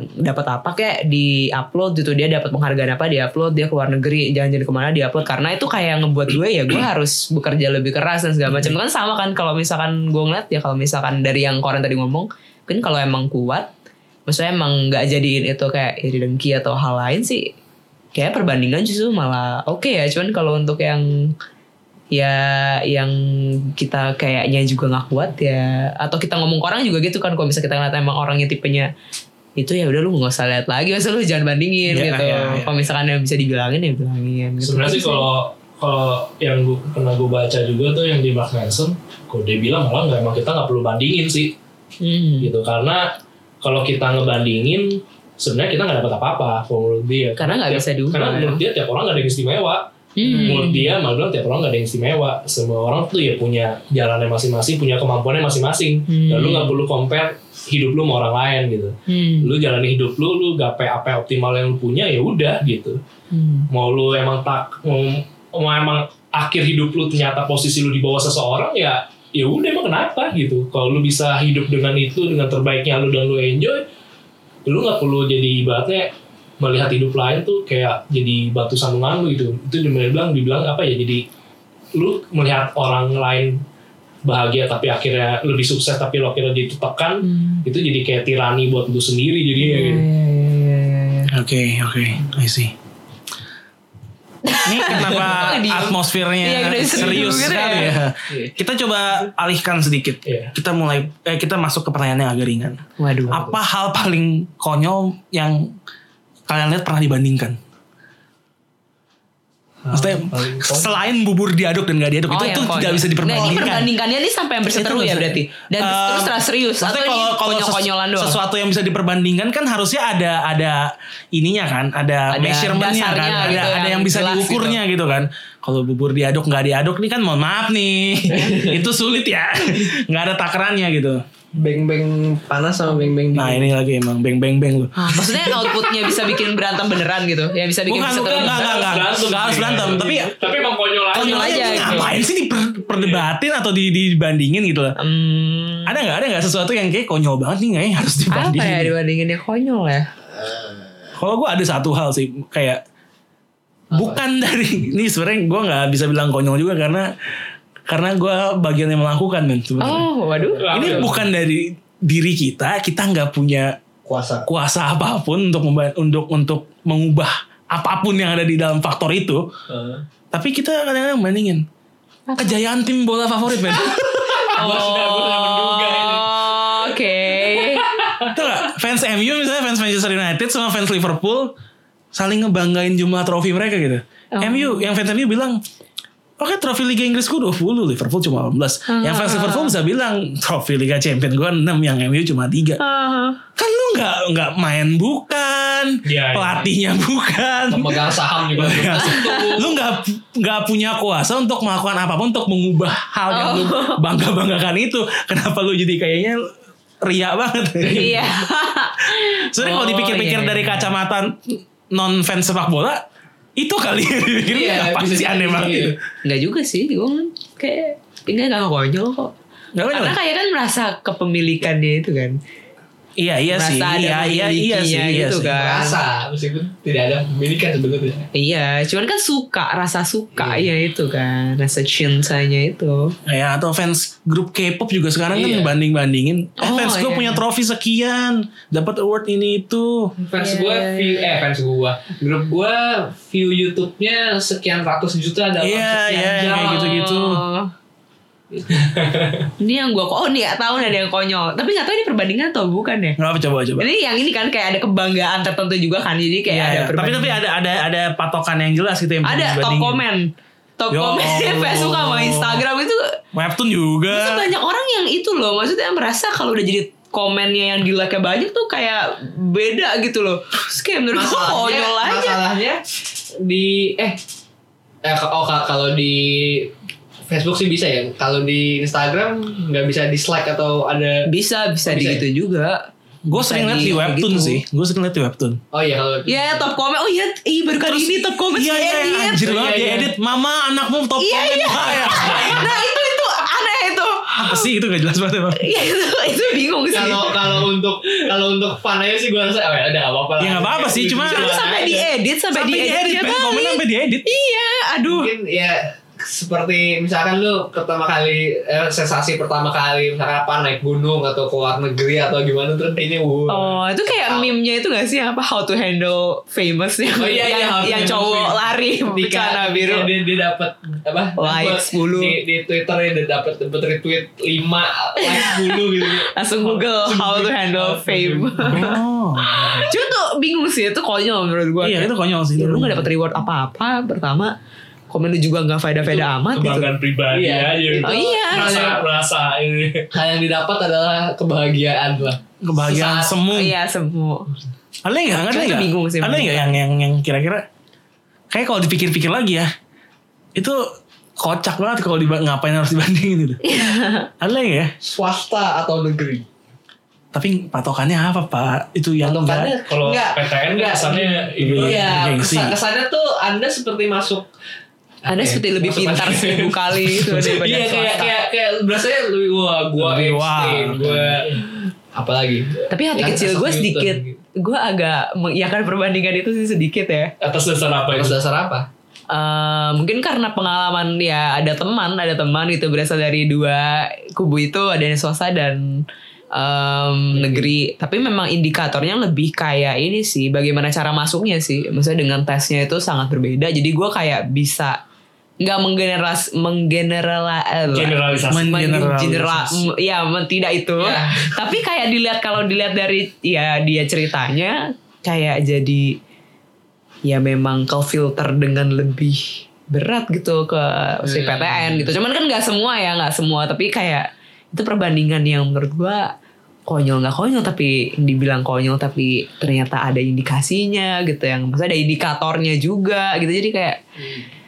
dapat apa? Kayak di upload gitu dia dapat penghargaan apa di upload dia ke luar negeri jalan-jalan ke mana di upload karena itu kayak ngebuat gue ya gue harus bekerja lebih keras dan segala macam. Kan sama kan kalau misalkan gue ngeliat ya kalau misalkan dari yang koran tadi ngomong kan kalau emang kuat maksudnya emang nggak jadiin itu kayak iri dengki atau hal lain sih kayak perbandingan justru malah oke ya. Cuman kalau untuk yang ya yang kita kayaknya juga nggak kuat ya atau kita ngomong ke orang juga gitu kan kalau bisa kita ngeliat emang orangnya tipenya itu ya udah lu nggak usah lihat lagi masa lu jangan bandingin Iya, gitu iya, iya. kalau misalkan yang bisa dibilangin ya bilangin gitu. Sebenarnya sih kalau kalau yang gua, pernah gue baca juga tuh yang di Mark Manson, kok dia bilang malah nggak emang kita nggak perlu bandingin sih, Hmm. gitu karena kalau kita ngebandingin sebenarnya kita nggak dapat apa-apa kalau menurut dia. Karena nggak bisa diubah. Karena menurut dia tiap orang nggak ada yang istimewa. Hmm. Menurut dia malah bilang tiap orang nggak ada yang istimewa. Semua orang tuh ya punya jalannya masing-masing, punya kemampuannya masing-masing. Hmm. Dan lu nggak perlu compare hidup lu sama orang lain gitu. Hmm. Lu jalani hidup lu, lu gapai apa optimal yang lu punya ya udah gitu Hmm. mau lu emang tak mau, mau emang akhir hidup lu ternyata posisi lu di bawah seseorang ya ya udah emang kenapa gitu kalau lu bisa hidup dengan itu dengan terbaiknya lu dan lu enjoy lu nggak perlu jadi ibaratnya melihat hidup lain tuh kayak jadi batu sandungan lu gitu itu dibilang dibilang apa ya jadi lu melihat orang lain bahagia tapi akhirnya lebih sukses tapi lo akhirnya jadi tertekan Hmm. itu jadi kayak tirani buat lu sendiri jadinya Iya, gitu. iya, iya, iya, iya. Oke, oke, I see. Ini kenapa [laughs] atmosfernya Iya, serius serius gitu sekali ya. ya. Kita coba alihkan sedikit. Iya. Kita mulai eh, kita masuk ke pertanyaan yang agak ringan. Waduh. Apa hal paling konyol yang kalian lihat pernah dibandingkan? Maksudnya paling [laughs] konyol. selain bubur diaduk dan gak diaduk itu yang itu konyol. tidak bisa Nah, ini diperbandingkan. perbandingannya nih sampai yang berseteru Itu ya berarti. Dan Um, terus terus serius atau Maksudnya ini kalau kalau konyol-konyolan doang. sesuatu yang bisa diperbandingkan kan harusnya ada ada ininya kan, ada, Ada measurementnya kan, dasarnya ada gitu ada yang yang bisa diukurnya gitu. kan. Kalau bubur diaduk nggak diaduk nih kan mohon maaf nih, [laughs] itu sulit ya, [laughs] nggak ada takarannya gitu. Beng-beng panas sama beng-beng Nah dingin. ini lagi emang beng beng beng lu. Ah, maksudnya outputnya bisa bikin berantem beneran gitu. Ya bisa bikin Bukan, berseteru. bukan, enggak, enggak, enggak. Nggak harus berantem, tapi ya tapi emang konyol aja. Konyol aja ini gitu. ngapain sih diperdebatin atau di- dibandingin gitu loh. Hmm, Ada nggak ada nggak sesuatu yang kayak konyol banget nih kayaknya harus apa dibandingin. ya konyol ya? Kalau gue ada satu hal sih kayak bukan dari ini sebenarnya gue nggak bisa bilang konyol juga karena karena gue bagian yang melakukan men sebenarnya. Oh, waduh. ini bukan dari diri kita, kita nggak punya Kuasa. kuasa apa pun untuk memba- untuk untuk mengubah apa pun yang ada di dalam faktor itu. Tapi kita kadang-kadang bandingin kejayaan tim bola favorit men. [laughs] Gua sudah gua sudah menduga ini. Oh, Oke. Tuh gak? Fans MU misalnya fans Manchester United sama fans Liverpool saling ngebanggain jumlah trofi mereka gitu. Oh. MU yang fans MU bilang Oke trofi Liga Inggris gue 20 Liverpool cuma 18 Yang Ah. fans Liverpool bisa bilang Trofi Liga Champions gue 6 Yang MU cuma 3 Ah. Kan lu gak, nggak main bukan Iya, iya. Pelatihnya bukan Pemegang saham juga. Iya. lu nggak nggak punya kuasa untuk melakukan apa pun untuk mengubah hal yang lu Oh. [laughs] bangga banggakan itu kenapa lu jadi kayaknya ria banget Iya. [laughs] sebenarnya kalau Oh, dipikir-pikir iya, dari iya. kacamata non fans sepak bola itu kali ya dipikir Iya, apa sih aneh banget itu Enggak juga sih, gue kayak enggak enggak konyol kok. Nggak? Karena kayak kan merasa kepemilikannya itu kan. Iya iya sih Merasa ada iya iya iya sih iya gitu sih. kan. Rasa meskipun tidak ada pemilikan sebenarnya. Iya, cuman kan suka, rasa suka ya itu kan, rasa cintanya itu. Ya atau fans grup K-pop juga sekarang Iya. kan banding bandingin. Eh Oh, fans gue iya. punya trofi sekian, dapat award ini itu. Fans Iya, gue iya, view eh fans gue grup gue view YouTube-nya sekian ratus juta dalam Iya, sekian iya, jam. kayak gitu-gitu. [laughs] Ini yang gue oh nih gak tahu ada yang konyol tapi nggak tahu ini perbandingan atau bukan ya Nggak apa coba coba. ini yang ini kan kayak ada kebanggaan tertentu juga kan jadi kayak Iya, ada iya. Tapi tapi ada ada ada patokan yang jelas gitu yang ada top komen top komen. Facebook [laughs] sama Instagram itu Webtoon juga. Maksudnya banyak orang yang itu loh Maksudnya merasa kalau udah jadi komennya yang di like banyak tuh kayak beda gitu loh Terus kayak menurut gue konyol aja masalahnya di eh eh oh ka- kalau di Facebook sih bisa ya. Kalau di Instagram nggak bisa dislike atau ada. Bisa bisa, Bisa di ya? gitu juga Gue sering liat di Webtoon gitu. sih. Gue sering liat di Webtoon. Oh iya kalau. Ya top komen Oh iya ih, baru kali ini top komen Iya iya diedit. anjir Iya, banget iya. dia edit. Mama anakmu top Iya, komen. iya. Wah, Nah itu itu aneh itu Apa sih itu gak jelas banget emang. Iya itu itu bingung sih Kalau kalau untuk kalau untuk fun aja sih gue rasa oh ya udah apa-apa lah. Ya, nggak apa-apa sih, cuma- sampai diedit Sampai, Sampai diedit, men. Komen balik. sampai diedit. Iya aduh mungkin ya seperti misalkan lu pertama kali eh, sensasi pertama kali misalkan apa naik gunung atau ke luar negeri atau gimana terus ini wuh. Oh itu kayak meme-nya itu gak sih apa how to handle famous yang Oh, iya, iya, yang, how yang cowok famous. lari di celana biru. dia, dia dapat apa Like dapat 10. di, di Twitter dia dapat dapat retweet 5 like 10 gitu Langsung Google how to handle fame. Oh. Cuma tuh bingung sih itu konyol menurut gue. Iya itu konyol sih. Ya, lu gak dapet reward apa-apa pertama komen lu juga gak faedah-faedah amat gitu. Kebanggaan pribadi Iya, aja. itu Oh, iya. Merasa, merasa ini. hal yang didapat adalah kebahagiaan lah Kebahagiaan Sesaat. semu. Iya semu. Ada nggak? Ada nggak? bingung sih, Ada nggak yang yang yang kira-kira kayak kalau dipikir-pikir lagi ya itu kocak banget kalau ngapain harus dibandingin gitu. Ada nggak ya? swasta atau negeri Tapi patokannya apa pak? Itu yang Patokannya enggak- Kalau PTN kan enggak. kesannya ini Iya. Iya, kesannya tuh Anda seperti masuk Anda Eh, seperti lebih pintar seribu kali itu [laughs] daripada Iya kayak kayak kayak berasanya lebih wah gua Lebih Einstein, wah. gua apalagi. Tapi hati Yang kecil gue sedikit, gue agak mengiyakan perbandingan itu sih sedikit ya. atas dasar apa Atas dasar apa? Eh, mungkin karena pengalaman ya ada teman, ada teman gitu berasal dari dua kubu itu ada yang swasta dan em, negeri. Tapi memang indikatornya lebih kayak ini sih, bagaimana cara masuknya sih. Maksudnya dengan tesnya itu sangat berbeda. Jadi gue kayak bisa nggak menggeneras menggenerala eh, Generalisasi. men- Mengeneralisasi. general m- ya men- tidak itu Ya. [laughs] tapi kayak dilihat kalau dilihat dari ya dia ceritanya kayak jadi ya memang ke filter dengan lebih berat gitu ke si Hmm. PTN gitu cuman kan nggak semua ya nggak semua tapi kayak itu perbandingan yang menurut gua konyol nggak konyol tapi dibilang konyol tapi ternyata ada indikasinya gitu yang maksudnya ada indikatornya juga gitu jadi kayak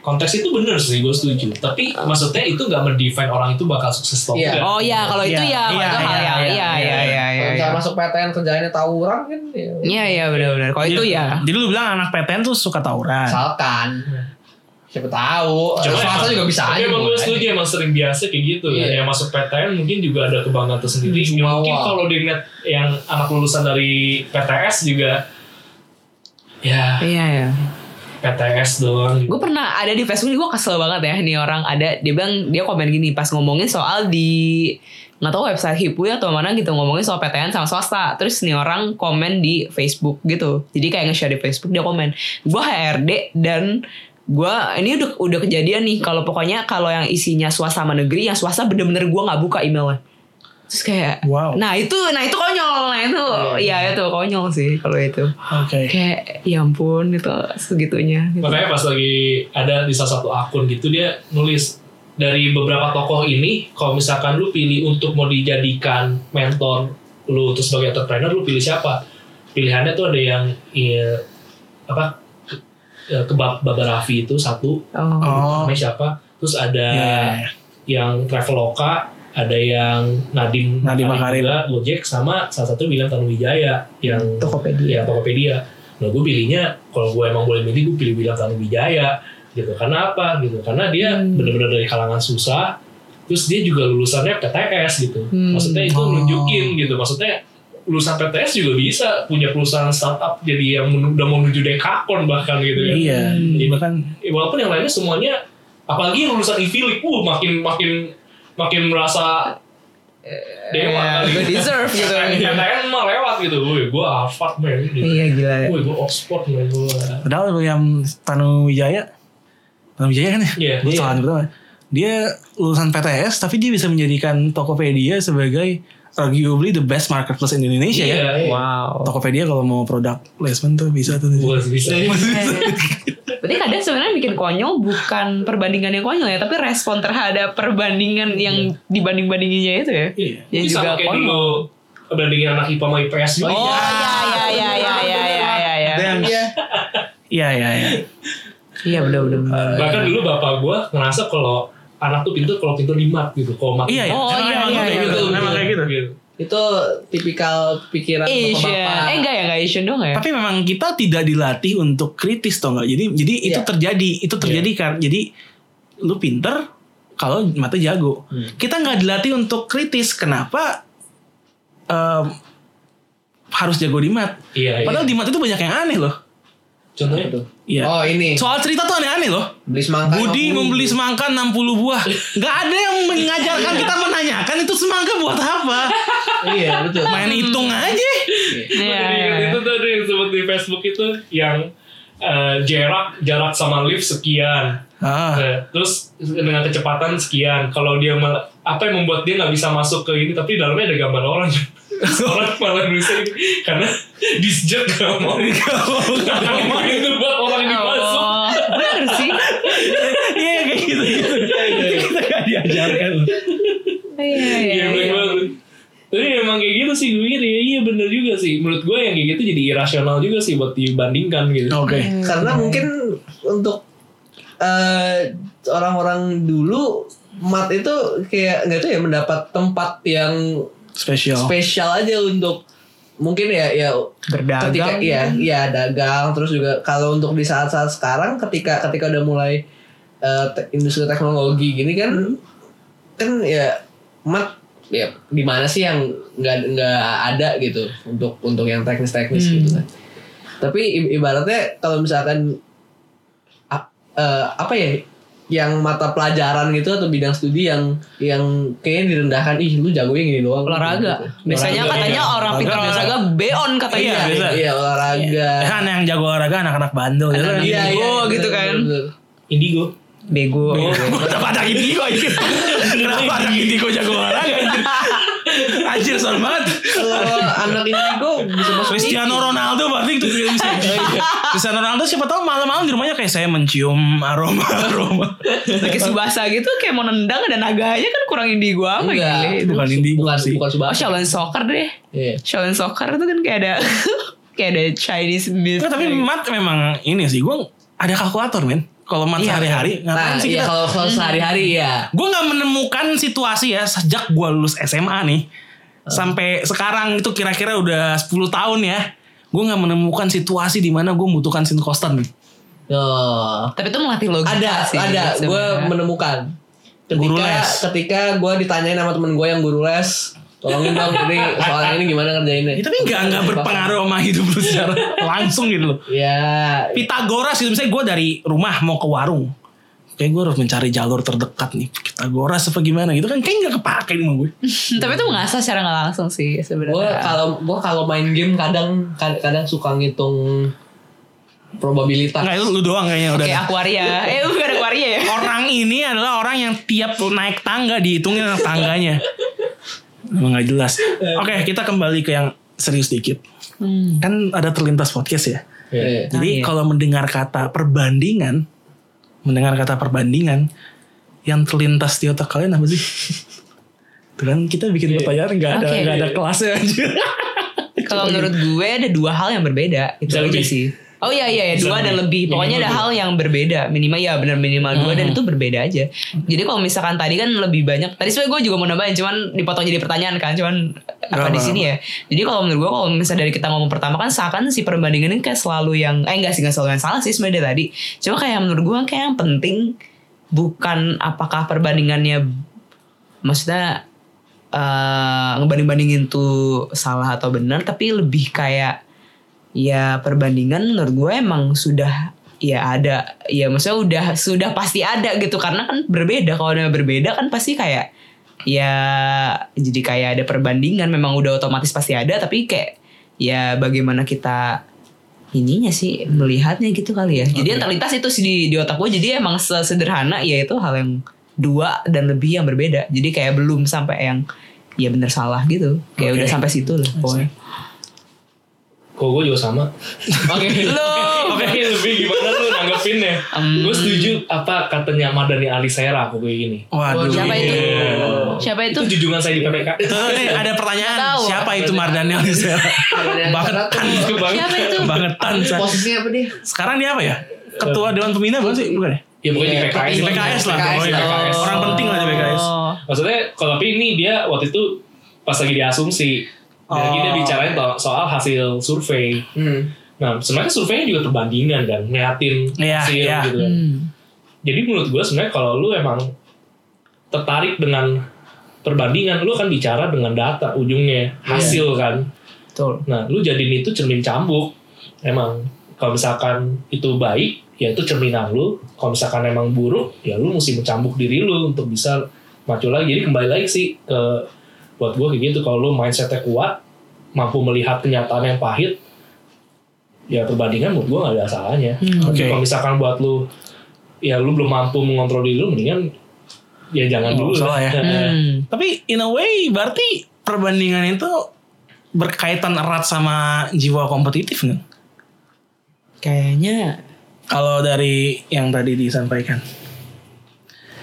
Konteks itu bener sih, gue setuju. Tapi maksudnya itu gak mendefine orang itu bakal sukses atau Iya. enggak. oh ya kalau itu Iya, ya kalau iya, itu hal iya, yang iya, iya iya, iya iya iya masuk PTN kerjaannya tawuran kan ya. Iya iya benar-benar. Kalau itu Iya. ya. Jadi lu bilang anak PTN tuh suka tawuran. Misalkan siapa tahu Cuma swasta emang- juga bisa tapi aja emang gue setuju emang sering biasa kayak gitu Iya. ya. Yang masuk PTN mungkin juga ada kebanggaan tersendiri. Ya, Jumawa. mungkin kalau dilihat yang anak lulusan dari PTS juga ya Iya ya. PTS doang. Gue pernah ada di Facebook gue kesel banget ya nih orang ada dia bilang dia komen gini pas ngomongin soal di nggak tahu website Hipu atau mana gitu ngomongin soal PTN sama swasta terus nih orang komen di Facebook gitu jadi kayak nge-share di Facebook dia komen gue HRD dan Gua ini udah udah kejadian nih kalau pokoknya kalau yang isinya swasta sama negeri yang swasta bener-bener gua nggak buka emailnya. Terus kayak Wow. Nah itu nah itu konyol Nah itu ya itu konyol sih kalau itu Oke. Kayak ya ampun itu segitunya gitu. Makanya pas lagi ada di salah satu akun gitu dia nulis dari beberapa tokoh ini kalau misalkan lu pilih untuk mau dijadikan mentor lu untuk sebagai entrepreneur lu pilih siapa? Pilihannya tuh ada yang ya, apa ke, kebab Baba Raffi itu satu Oh. Oh. namanya siapa? Terus ada Iya, iya, iya. yang Traveloka, ada yang Nadim Nadiem Makarim. juga, Gojek sama salah satu bilang Tanuwijaya yang Tokopedia. ya Tokopedia. Nah gue pilihnya kalau gue emang boleh milih gue pilih bilang Tanuwijaya gitu. Karena apa gitu? Karena dia Hmm. benar-benar dari kalangan susah. Terus dia juga lulusannya PTS gitu. Hmm. Maksudnya itu Oh. nunjukin gitu. Maksudnya lulusan PTS juga bisa punya perusahaan startup jadi yang men- udah mau menuju dekakon bahkan gitu ya. Iya. Jadi Bahkan Ya, walaupun yang lainnya semuanya apalagi yang lulusan IVILIC, uh makin makin makin merasa dewa Ya, kali. gue deserve gitu. [laughs] KTN mah lewat gitu. Woi, gue Harvard man. Gitu. Iya gila. Woi, gue Oxford man gue. padahal yang Tanuwijaya Tanuwijaya kan ya? Iya. Gue salah pertama. Dia lulusan PTS tapi dia bisa menjadikan Tokopedia sebagai arguably the best marketplace in Indonesia yeah, ya. Yeah. Wow. Tokopedia kalau mau produk placement tuh bisa tuh. Bisa. bisa. Berarti kadang sebenarnya bikin konyol bukan perbandingan yang konyol ya, tapi respon terhadap perbandingan yang yeah. dibanding-bandinginnya itu ya. Iya. Yeah. Yang juga konyol. Dulu perbandingan anak IPA sama IPS juga. Oh, iya iya iya iya iya iya iya, iya. Iya. Iya iya iya. Iya benar benar. Bahkan dulu bapak gua ngerasa kalau anak tuh pintar kalau pintar lima gitu. Kalau mak Iya iya. Oh, iya, iya, kayak iya, gitu. betul, Memang kayak gitu. gitu. Itu tipikal pikiran Asian. bapak-bapak. Eh enggak ya enggak Asian dong ya? Tapi memang kita tidak dilatih untuk kritis toh nggak. Jadi jadi itu Iya. terjadi, itu terjadi kan. Jadi lu pinter kalau mata jago. Kita nggak dilatih untuk kritis. Kenapa em, harus jago di mat? Iya. iya. Padahal di mat itu banyak yang aneh loh. Contohnya Tuh. Iya. Oh ini Soal cerita tuh aneh-aneh loh. beli semangka. Budi 50. membeli semangka 60 buah. [laughs] Gak ada yang mengajarkan kita menanyakan itu semangka buat apa. [laughs] Iya betul. Main hitung aja. Iya. Ingat itu tuh ada yang sebut di Facebook itu yang eh, jarak jarak sama lift sekian. Ah. Eh, terus dengan kecepatan sekian. Kalau dia mal- apa yang membuat dia nggak bisa masuk ke ini tapi dalamnya ada gambar orang. Orang malah nulisnya gitu. karena disjek gak mau Gak mau itu buat orang yang masuk. Oh, benar sih. Iya kayak gitu gitu. Kita gak diajarkan. Iya iya. Iya iya. bener. Tapi emang kayak gitu sih gue mikir ya iya bener juga sih. Menurut gue yang kayak gitu jadi irasional juga sih buat dibandingkan gitu. Oke. Karena mungkin untuk eh, orang-orang dulu mat itu kayak nggak tahu ya mendapat tempat yang Spesial. spesial aja untuk mungkin ya ya Berdagang. ketika ya ya dagang terus juga kalau untuk di saat-saat sekarang ketika ketika udah mulai eh, te- industri teknologi gini kan kan ya mat ya di mana sih yang nggak nggak ada gitu untuk untuk yang teknis-teknis Hmm. gitu kan tapi ibaratnya kalau misalkan eh, apa ya yang mata pelajaran gitu atau bidang studi yang yang kayaknya direndahkan ih lu jagonya gini doang olahraga. Gitu. Biasanya Olahraga, katanya iya. orang pintar Olahraga olahraga beon katanya. Iya, biasa. iya olahraga Ya kan yang jago olahraga anak-anak bandel gitu kan. Iya, Indigo iya, gitu bener, kan. Indigo. Bego. [laughs] Kenapa ada indigo? [laughs] Kenapa ada indigo jago olahraga [laughs] anjir? Anjir serem banget. Kalau anak indigo bisa masuk Cristiano Ronaldo berarti itu bisa. [laughs] Cristiano Ronaldo siapa tahu malam-malam di rumahnya kayak saya mencium aroma aroma. Pakai subasa gitu kayak mau nendang ada naganya kan kurang indigo apa Enggak, gile. Bukan indigo bukan sih. bukan Oh subasa. Shaolin Soccer deh. Iya. Shaolin Soccer itu kan kayak ada [laughs] kayak ada Chinese myth. Tapi mat memang ini sih gue ada kalkulator men. Kalau mat Iya. sehari-hari ngapain Nah, sih iya kita? kalau kalau sehari-hari ya. Gue nggak menemukan situasi ya sejak gue lulus SMA nih sampai sekarang itu kira-kira udah 10 tahun ya. Gue nggak menemukan situasi di mana gue membutukan sin constant nih. Oh. Tapi itu melatih logika Ada, sih. ada. Gue sebenarnya. menemukan. Guru Ketika les. ketika gue ditanyain sama temen gue yang guru les, tolongin dong ini soal ini gimana ngerjainnya. Ya, tapi nggak nggak berpengaruh sama hidup lu secara [laughs] langsung gitu loh. Ya, Pitagoras gitu misalnya gue dari rumah mau ke warung. Kayak gue harus mencari jalur terdekat nih. Pitagoras apa gimana gitu kan kayak nggak kepake nih sama gue. [laughs] Tapi itu mengasah secara nggak langsung sih gue sebenarnya. kalau gue kalau main game kadang kadang, suka ngitung probabilitas. Enggak itu lu doang kayaknya udah. Kayak Aquaria. Eh bukan Aquaria ya. Orang ini adalah orang yang tiap naik tangga dihitungin anak tangganya. [laughs] Emang gak jelas. Oke, kita kembali ke yang serius dikit. Hmm. Kan ada terlintas podcast ya. Iya. Jadi Ah, iya. kalau mendengar kata perbandingan, mendengar kata perbandingan, yang terlintas di otak kalian apa sih? [laughs] Itu kan kita bikin pertanyaan nggak ada nggak ada kelasnya aja. [laughs] Kalau menurut gue ada dua hal yang berbeda itu aja sih. Oh iya iya ya, dua dan lebih. lebih. Pokoknya ada hal yang berbeda. Minimal ya benar minimal dua dan itu berbeda aja. Jadi kalau misalkan tadi kan lebih banyak. Tadi sebenarnya gue juga mau nambahin cuman dipotong jadi pertanyaan kan. Cuman apa di sini ya. Jadi kalau menurut gue kalau misalnya dari kita ngomong pertama kan seakan si perbandingan ini kayak selalu yang eh enggak sih enggak selalu yang salah sih sebenarnya tadi. Cuma kayak menurut gue kayak yang penting bukan apakah perbandingannya maksudnya eh ngebanding-bandingin tuh salah atau benar tapi lebih kayak ya perbandingan menurut gue emang sudah ya ada ya maksudnya udah sudah pasti ada gitu. Karena kan berbeda kalau udah berbeda kan pasti kayak ya jadi kayak ada perbandingan. Memang udah otomatis pasti ada tapi kayak ya bagaimana kita ininya sih melihatnya gitu kali ya. Jadi yang terlintas itu sih di, di otak gue. Jadi emang sesederhana ya itu hal yang dua dan lebih yang berbeda. Jadi kayak belum sampai yang ya bener salah gitu. Kayak Oke. udah sampai situ lah pokoknya Kok gue juga sama. oke [laughs] Oke, lebih gimana lu nanggepinnya? Hmm. Gue setuju apa katanya Madani Alisera kok kayak gini. Waduh. siapa itu Iya. siapa itu Itu junjungan saya di PPK. Tuh, nih ada pertanyaan tahu. siapa itu Mardani Alisera? Bangetan. Itu banget. siapa itu Bangetan. Posisinya apa dia? Sekarang dia apa ya? Ketua Dewan Pembina bukan sih? Bukan ya? Ya pokoknya di Iya, PKS. Di PKS lah. PKS Oh, iya. Orang penting lah di PKS. Oh. Maksudnya kalau tapi ini dia waktu itu pas lagi diasumsi. Lagi dia Oh. bicarain soal hasil survei. Hmm. Nah, sebenarnya surveinya juga perbandingan kan, ngeliatin Iya, hasil iya. gitu kan. Hmm. Jadi menurut gue sebenarnya kalau lu emang tertarik dengan perbandingan, lu akan bicara dengan data ujungnya, hasil kan. Betul. Nah, lu jadiin itu cermin cambuk. Emang kalau misalkan itu baik, ya itu cerminan lu. Kalau misalkan emang buruk, ya lu mesti mencambuk diri lu untuk bisa maju lagi. Jadi kembali lagi sih ke buat gue kayak gitu. Kalau lu mindsetnya kuat, mampu melihat kenyataan yang pahit, ya perbandingan menurut gue gak ada salahnya. Hmm. Oke. Kalau misalkan buat lu, ya lu belum mampu mengontrol diri lu, mendingan ya jangan Oh, dulu. salah ya. Nah, Hmm. Tapi in a way berarti perbandingan itu berkaitan erat sama jiwa kompetitif nggak? Kayaknya Kalau dari yang tadi disampaikan,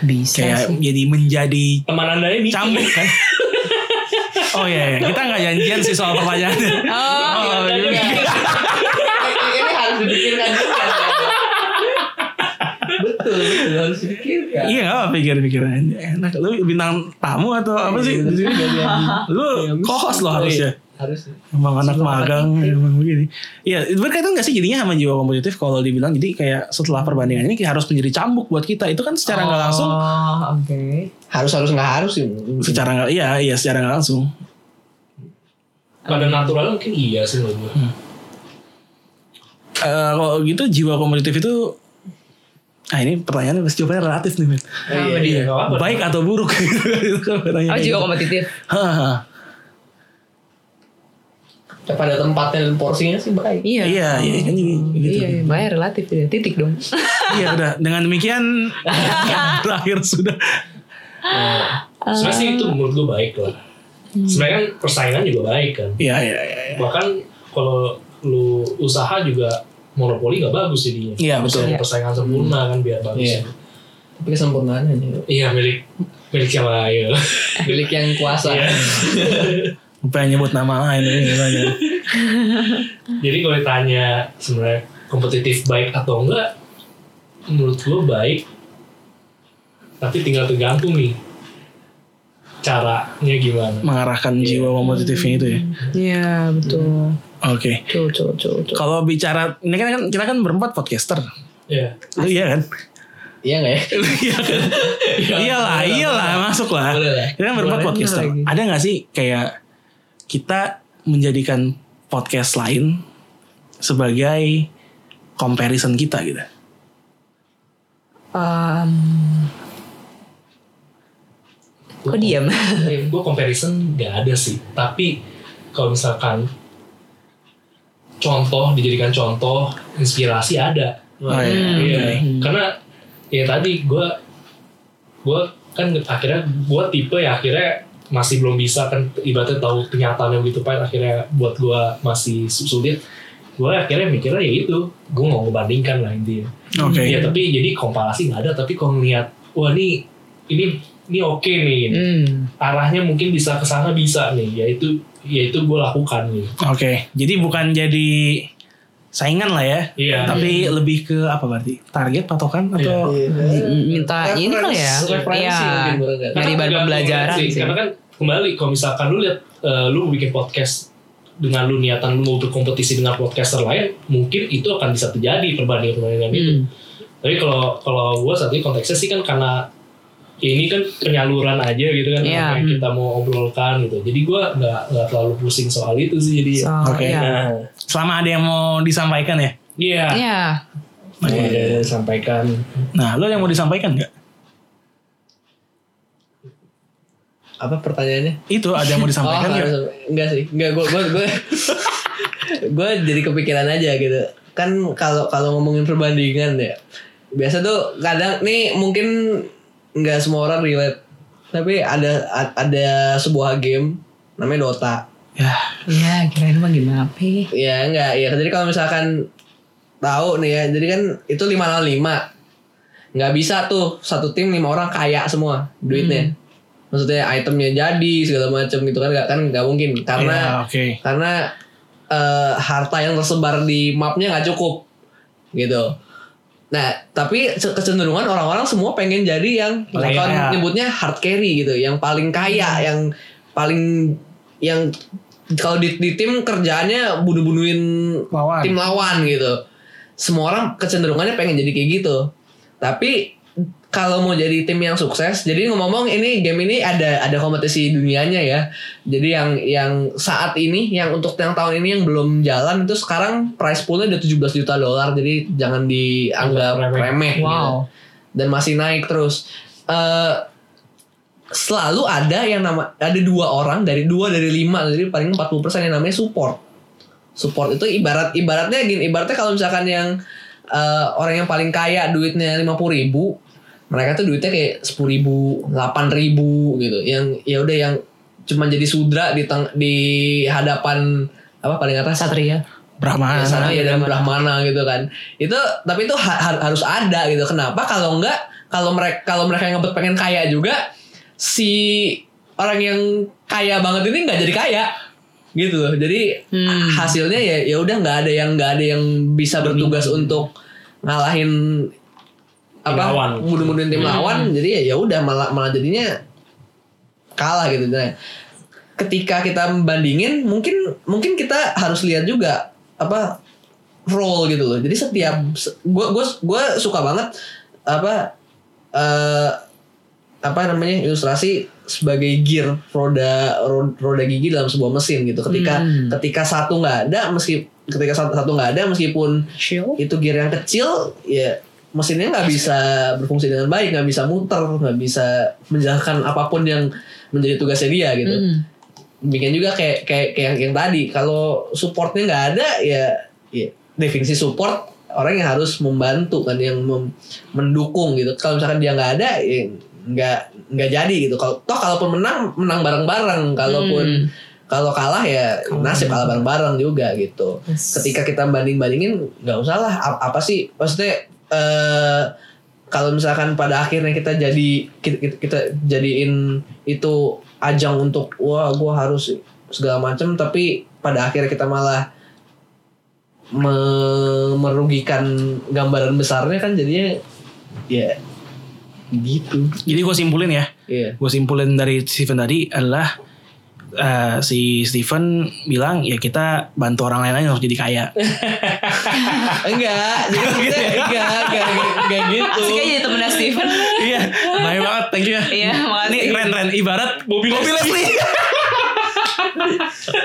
bisa kayak sih. jadi menjadi Teman anda ini cambuk kan? [laughs] Oh iya, iya. kita nggak janjian sih soal pertanyaannya. Oh, iya. Ini harus dipikirkan juga. betul, betul harus dipikirkan. Iya nggak apa pikir-pikiran enak. Lu bintang tamu atau apa sih? di sini? Lu co-host lo harusnya. Harus. Emang anak magang emang begini. Iya, itu berkaitan gak sih jadinya sama jiwa kompetitif kalau dibilang jadi kayak setelah perbandingan ini kayak harus menjadi cambuk buat kita. Itu kan secara nggak langsung Oh, oke. Harus harus nggak harus sih. secara nggak iya iya secara nggak langsung. pada natural mungkin iya sih menurut gue. Eh, kalau gitu jiwa kompetitif itu Ah ini pertanyaannya pasti jawabannya relatif nih men. Iya, iya, nggak apa-apa. Baik atau buruk [laughs] kan pertanyaannya Oh, juga gitu. kompetitif. Ya, pada tempatnya dan porsinya sih baik. Iya. Iya iya kan gitu. Iya, iya, makanya relatif ya. Titik dong. [laughs] Iya udah dengan demikian [laughs] berakhir sudah. Sebenarnya sih itu menurut gue baik lah. Sebenarnya kan persaingan juga baik kan. Iya iya iya. iya. Bahkan kalau lu usaha juga monopoli nggak bagus jadinya. Iya, betul. Harusnya Persaingan sempurna kan biar bagus. Iya. Tapi kesempurnaan aja. Iya milik milik siapa ayo. [laughs] Milik yang kuasa. Iya. Pengen nyebut nama lain ini gimana? [laughs] Jadi kalau ditanya sebenarnya kompetitif baik atau enggak, menurut gue baik. Tapi tinggal tergantung nih caranya gimana. Mengarahkan jiwa kompetitifnya itu ya. Iya, betul. Oke. Betul, betul, betul. Kalau bicara ini kan kan- kita kan berempat podcaster. Iya. Lu iya kan? Iya nggak ya? [laughs] Iya kan? iyalah, iyalah, masuk lah. Lah. Kita kan berempat podcaster. Ada nggak sih kayak kita menjadikan podcast lain sebagai comparison kita gitu? Um, kok diam? gue comparison gak ada sih tapi kalau misalkan contoh dijadikan contoh inspirasi ada Oh, iya. Iya, karena ya tadi gue gue kan akhirnya gue tipe ya akhirnya masih belum bisa kan ibaratnya tahu kenyataannya begitu pahit akhirnya buat gue masih su- sulit gue akhirnya mikirnya ya itu gue mau ngebandingkan lah intinya Oke. ya tapi jadi komparasi nggak ada tapi kalau ngeliat wah ini ini ini oke nih ini. Hmm. arahnya mungkin bisa ke sana bisa nih ya itu ya itu gue lakukan nih Oke, jadi bukan jadi saingan lah ya, iya tapi lebih ke apa berarti target patokan atau Minta ini kali ya. Referensi Iya. mungkin. Dari bahan pembelajaran sih. sih. Karena kan kembali kalau misalkan lu lihat eh, lu bikin podcast dengan lu niatan lu mau berkompetisi dengan podcaster lain, mungkin itu akan bisa terjadi perbandingan-perbandingan itu. Hmm. Tapi kalau kalau gue saat ini konteksnya sih kan karena ya ini kan penyaluran aja gitu kan apa yang kita mau obrolkan gitu. Jadi gue nggak nggak terlalu pusing soal itu sih jadi. So, Oke. iya. Nah, selama ada yang mau disampaikan ya. iya. Iya. Iya, sampaikan. Nah, lo yang mau disampaikan nggak? Apa pertanyaannya? Itu ada yang mau disampaikan oh, nggak? harus- enggak sih. Enggak gue gue gue [laughs] gue jadi kepikiran aja gitu. Kan kalau kalau ngomongin perbandingan ya. Biasa tuh kadang nih mungkin nggak semua orang relate. Tapi ada ada sebuah game namanya Dota. Ya, Iya, kirain mah gimana Pi? Ya enggak ya. Jadi kalau misalkan tahu nih ya. Jadi kan itu 5 lawan 5. Nggak bisa tuh satu tim lima orang kaya semua duitnya. Maksudnya itemnya jadi segala macam gitu kan nggak kan nggak mungkin karena ya, oke. karena eh, harta yang tersebar di mapnya nggak cukup gitu. Nah, tapi ce- kecenderungan orang-orang semua pengen jadi yang kalau nyebutnya hard carry gitu, yang paling kaya, yang paling yang kalau di, di tim kerjaannya bunuh-bunuhin Lawan. tim lawan gitu. Semua orang kecenderungannya pengen jadi kayak gitu. Tapi kalau mau jadi tim yang sukses, jadi ngomong-ngomong ini game ini ada ada kompetisi dunianya ya. Jadi yang yang saat ini yang untuk yang tahun ini yang belum jalan itu sekarang price poolnya udah 17 juta dolar. Jadi jangan dianggap Remeh. remeh. gitu. Wow. Dan masih naik terus. Eh selalu ada yang nama ada dua orang dari dua dari lima jadi paling 40% yang namanya support support itu ibarat ibaratnya gini ibaratnya kalau misalkan yang eh, orang yang paling kaya duitnya lima ribu mereka tuh duitnya kayak sepuluh ribu delapan ribu gitu yang ya udah yang cuma jadi sudra di teng di hadapan apa paling atas Satria. Brahma. ya, sana ya dan Brahmana. Brahmana gitu kan itu tapi itu ha- ha- harus ada gitu kenapa kalau enggak kalau mereka kalau mereka yang ngebet pengen kaya juga si orang yang kaya banget ini nggak jadi kaya gitu loh jadi Hmm. hasilnya ya ya udah nggak ada yang nggak ada yang bisa bertugas untuk ngalahin apa lawan. bunuh-bunuhin tim lawan jadi ya ya udah malah malah jadinya kalah gitu nah ketika kita membandingin mungkin mungkin kita harus lihat juga apa role gitu loh jadi setiap gue gue gue suka banget apa eh apa namanya ilustrasi sebagai gear roda ro- roda gigi dalam sebuah mesin gitu ketika Hmm. ketika satu nggak ada meski ketika satu satu nggak ada meskipun Shield. itu gear yang kecil ya mesinnya nggak bisa berfungsi dengan baik nggak bisa muter nggak bisa menjalankan apa pun yang menjadi tugasnya dia gitu. Hmm. demikian juga kayak kayak kayak yang, yang tadi kalau supportnya nggak ada ya, ya definisi support orang yang harus membantu kan yang mem- mendukung gitu. Kalau misalkan dia nggak ada ya nggak nggak jadi gitu. Kalau toh kalaupun menang menang bareng-bareng. Kalaupun Hmm. kalau kalah ya nasib kalah bareng-bareng. juga gitu. Yes. ketika kita banding bandingin nggak usah lah. A- apa sih? Maksudnya eh kalau misalkan pada akhirnya kita jadi kita, kita, kita jadiin itu ajang untuk wah gue harus segala macam tapi pada akhirnya kita malah me- merugikan gambaran besarnya kan jadinya ya gitu Jadi gue simpulin ya. iya Gue simpulin dari Steven tadi adalah eh, si Steven bilang ya kita bantu orang lain aja untuk jadi kaya. [laughs] enggak jadi maksudnya enggak enggak enggak gitu Asik aja jadi temennya Steven. iya, baik banget, thank you ya. Iya, makasih. Nih keren keren ibarat Bobby Leslie. [laughs]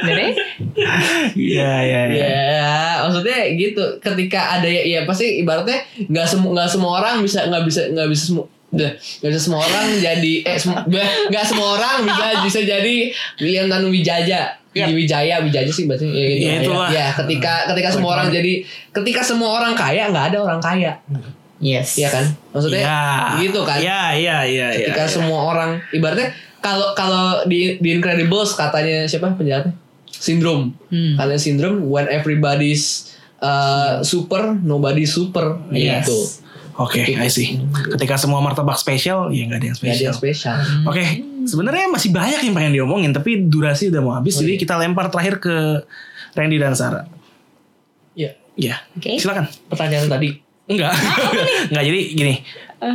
Dari? Iya iya iya. Ya, maksudnya gitu. Ketika ada ya, ya pasti ibaratnya nggak semua nggak semua orang bisa nggak bisa nggak bisa semu- Udah, gak bisa semua orang jadi eh sem- gak, semua orang bisa bisa jadi William Tanu Wijaja Iya. Wijaya Wijaja sih berarti ya, gitu. Ya, itulah. ya ketika ketika semua orang jadi ketika semua orang kaya nggak ada orang kaya Yes. Iya kan maksudnya Iya. gitu kan Iya, iya, iya. iya, ketika iya. semua orang ibaratnya kalau kalau di di Incredibles katanya siapa penjahatnya sindrom Hmm. katanya sindrom when everybody's uh, super nobody super Yes. gitu Oke, I see. Ketika semua martabak spesial, ya nggak ada yang Nggak ada spesial. yang spesial Oke, sebenarnya masih banyak yang pengen diomongin, tapi durasi udah mau habis, jadi kita lempar terakhir ke Randy dan Sarah. Ya, Ya, Oke. silakan. pertanyaan tadi. Enggak, [laughs] enggak. Jadi gini,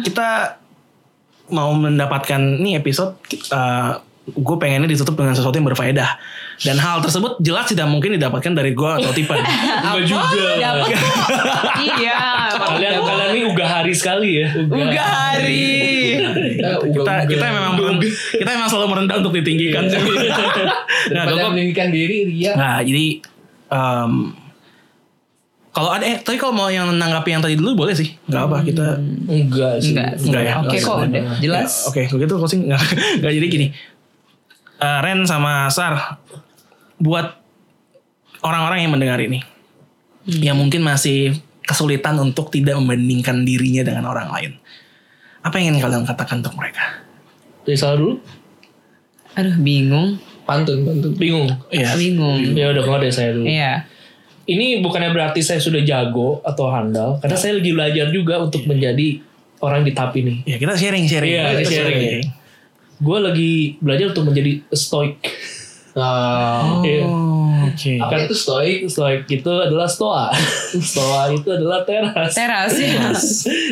kita mau mendapatkan nih episode, gue pengennya ditutup dengan sesuatu yang berfaedah. Dan hal tersebut jelas tidak mungkin didapatkan dari gue atau Tipan. [laughs] Enggak juga. Dapat. [laughs] iya. Kalian kalian ini uga hari sekali ya. Uga hari. kita kita memang kita memang selalu merendah untuk ditinggikan. [laughs] nah, daripada gue meninggikan diri dia Nah, jadi em, kalau ada eh tapi kalau mau yang menanggapi yang tadi dulu boleh sih. Enggak apa kita Enggak sih. Enggak. Enggak ya? Oke kok udah jelas. Ya, Oke, kalau gitu closing enggak enggak jadi gini. Eh, Ren sama Sar buat orang-orang yang mendengar ini yang mungkin masih kesulitan untuk tidak membandingkan dirinya dengan orang lain. Apa yang ingin kalian katakan untuk mereka? Dari salah dulu. Aduh bingung. pantun pantun Bingung. Iya. Bingung. Ya udah kalau dari saya dulu. Iya. Ini bukannya berarti saya sudah jago atau handal, karena saya lagi belajar juga untuk menjadi orang di TAP ini. Ya, kita sharing-sharing. Iya, Kita sharing. Gue lagi belajar untuk menjadi stoik. Oh. Oh, oke. apa itu stoik Stoik itu adalah stoa. [laughs] stoa itu adalah teras. Teras ya.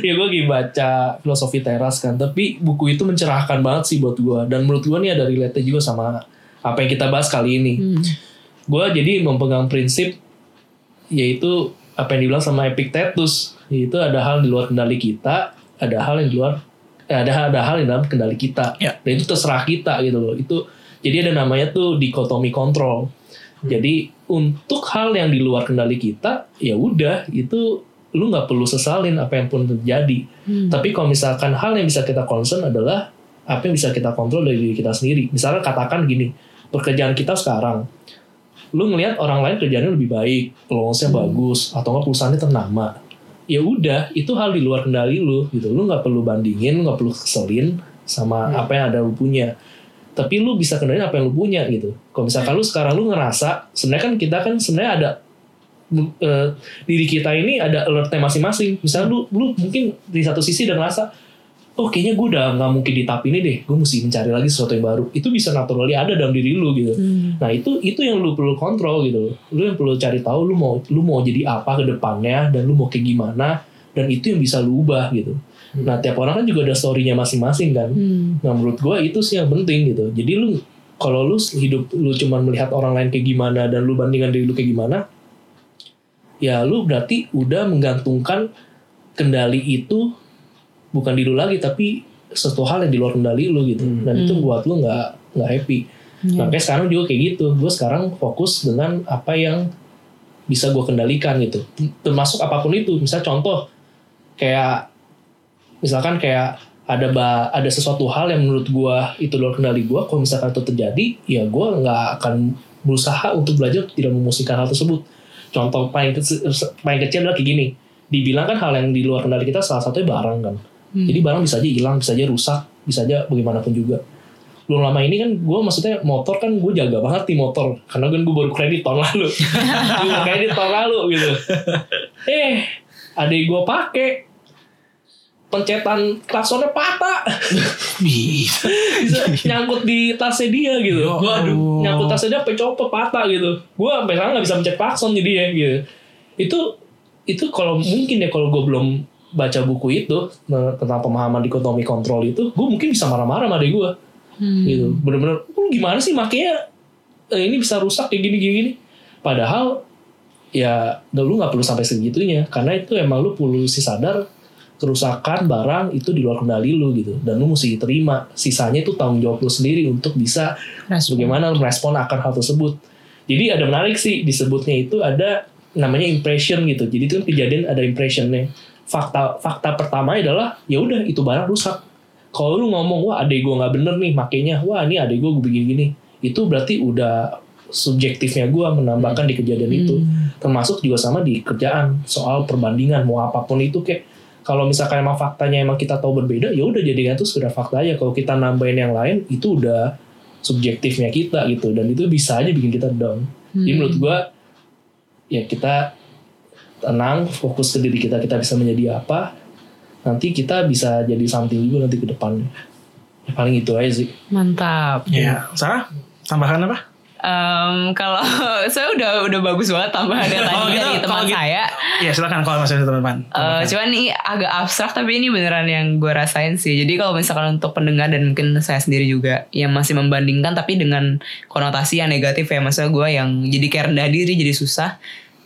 ya gue lagi baca filosofi teras kan, tapi buku itu mencerahkan banget sih buat gue. Dan menurut gue nih ada relate juga sama apa yang kita bahas kali ini. Hmm. Gue jadi memegang prinsip yaitu apa yang dibilang sama Epictetus, yaitu ada hal di luar kendali kita, ada hal yang di luar eh, ada ada hal yang dalam kendali kita. Ya. Dan itu terserah kita gitu loh. Itu jadi ada namanya tuh dikotomi kontrol. Jadi untuk hal yang di luar kendali kita, ya udah itu lu nggak perlu sesalin apa yang pun terjadi. Hmm. Tapi kalau misalkan hal yang bisa kita concern adalah apa yang bisa kita kontrol dari diri kita sendiri. Misalnya katakan gini, pekerjaan kita sekarang, lu ngelihat orang lain kerjanya lebih baik, lowongannya bagus, atau nggak perusahaannya ternama. Ya udah, itu hal di luar kendali lu gitu. Lu nggak perlu bandingin, nggak perlu keselin sama apa yang ada lu punya. Tapi lu bisa kendaliin apa yang lu punya gitu. Kalau misalkan lu sekarang lu ngerasa, sebenarnya kan kita kan sebenarnya ada eh, diri kita ini ada alertnya masing-masing. Misalnya lu, lu mungkin di satu sisi udah ngerasa, oh kayaknya gue udah nggak mungkin di tahap ini deh, gue mesti mencari lagi sesuatu yang baru. Itu bisa naturally ada dalam diri lu gitu. Hmm. Nah itu itu yang lu perlu kontrol gitu. Lu yang perlu cari tahu lu mau lu mau jadi apa ke depannya dan lu mau kayak gimana dan itu yang bisa lu ubah gitu. Nah tiap orang kan juga ada storynya masing-masing kan. Hmm. Nah menurut gue itu sih yang penting gitu. Jadi lu kalau lu hidup lu cuma melihat orang lain kayak gimana dan lu bandingkan diri lu kayak gimana, ya lu berarti udah menggantungkan kendali itu bukan di lu lagi tapi sesuatu hal yang di luar kendali lu gitu. Dan itu buat lu nggak nggak happy. Nah kayak sekarang juga kayak gitu. Gue sekarang fokus dengan apa yang bisa gue kendalikan gitu. Termasuk apa pun itu. Misal contoh kayak misalkan kayak ada ba ada sesuatu hal yang menurut gua itu luar kendali gua kalau misalkan itu terjadi ya gua nggak akan berusaha untuk belajar tidak memusingkan hal tersebut contoh paling kecil, paling kecil adalah kayak gini dibilang kan hal yang di luar kendali kita salah satunya barang kan jadi barang bisa aja hilang bisa aja rusak bisa aja bagaimanapun juga. Belum lama ini kan gue maksudnya motor kan gue jaga banget nih motor. Karena kan gue baru kredit tahun lalu. [laughs] Gue kredit tahun lalu gitu. Eh adik gue pakai pencetan klaksonnya patah. Bisa. bisa nyangkut di tasnya dia gitu. Waduh Allah. nyangkut tasnya dia sampai copot patah gitu. Gue sampai sekarang nggak bisa mencet klakson jadi ya gitu. Itu itu kalau mungkin ya kalau gue belum baca buku itu tentang pemahaman dikotomi kontrol itu gue mungkin bisa marah-marah sama adik gue Hmm. gitu. Bener-bener lu gimana sih? Makanya eh, ini bisa rusak kayak gini gini gini. Padahal ya lu nggak perlu sampai segitunya karena itu emang lu perlu si sadar kerusakan barang itu di luar kendali lu gitu. Dan lu mesti terima sisanya itu tanggung jawab lu sendiri untuk bisa Respon. bagaimana merespon akan hal tersebut. Jadi ada menarik sih disebutnya itu ada namanya impression gitu. Jadi itu kan kejadian ada impressionnya fakta fakta pertama adalah ya udah itu barang rusak. Kalau lu ngomong wah adek gue nggak bener nih makainya. Wah ini adek gue begini gini. Itu berarti udah subjektifnya gue menambahkan di kejadian itu. Termasuk juga sama di kerjaan soal perbandingan mau apa pun itu kayak kalau misalkan emang faktanya emang kita tahu berbeda ya udah jadikan itu sudah fakta aja. Kalau kita nambahin yang lain itu udah subjektifnya kita gitu dan itu bisa aja bikin kita down. Jadi menurut gue ya kita tenang fokus ke diri kita kita bisa menjadi apa nanti kita bisa jadi something juga nanti ke depan ya paling itu aja sih Mantap. Ya, Sarah, tambahan apa? Em, kalau [laughs] saya udah udah bagus banget tambahannya [laughs] tadi Oh, gitu. dari teman Kalau gitu- saya. Ya silakan kalau masih ada teman-teman. Eh, cuman ini agak abstrak tapi ini beneran yang gue rasain sih. Jadi kalau misalkan untuk pendengar dan mungkin saya sendiri juga yang masih membandingkan tapi dengan konotasi yang negatif ya, maksudnya gue yang jadi kayak rendah diri jadi susah.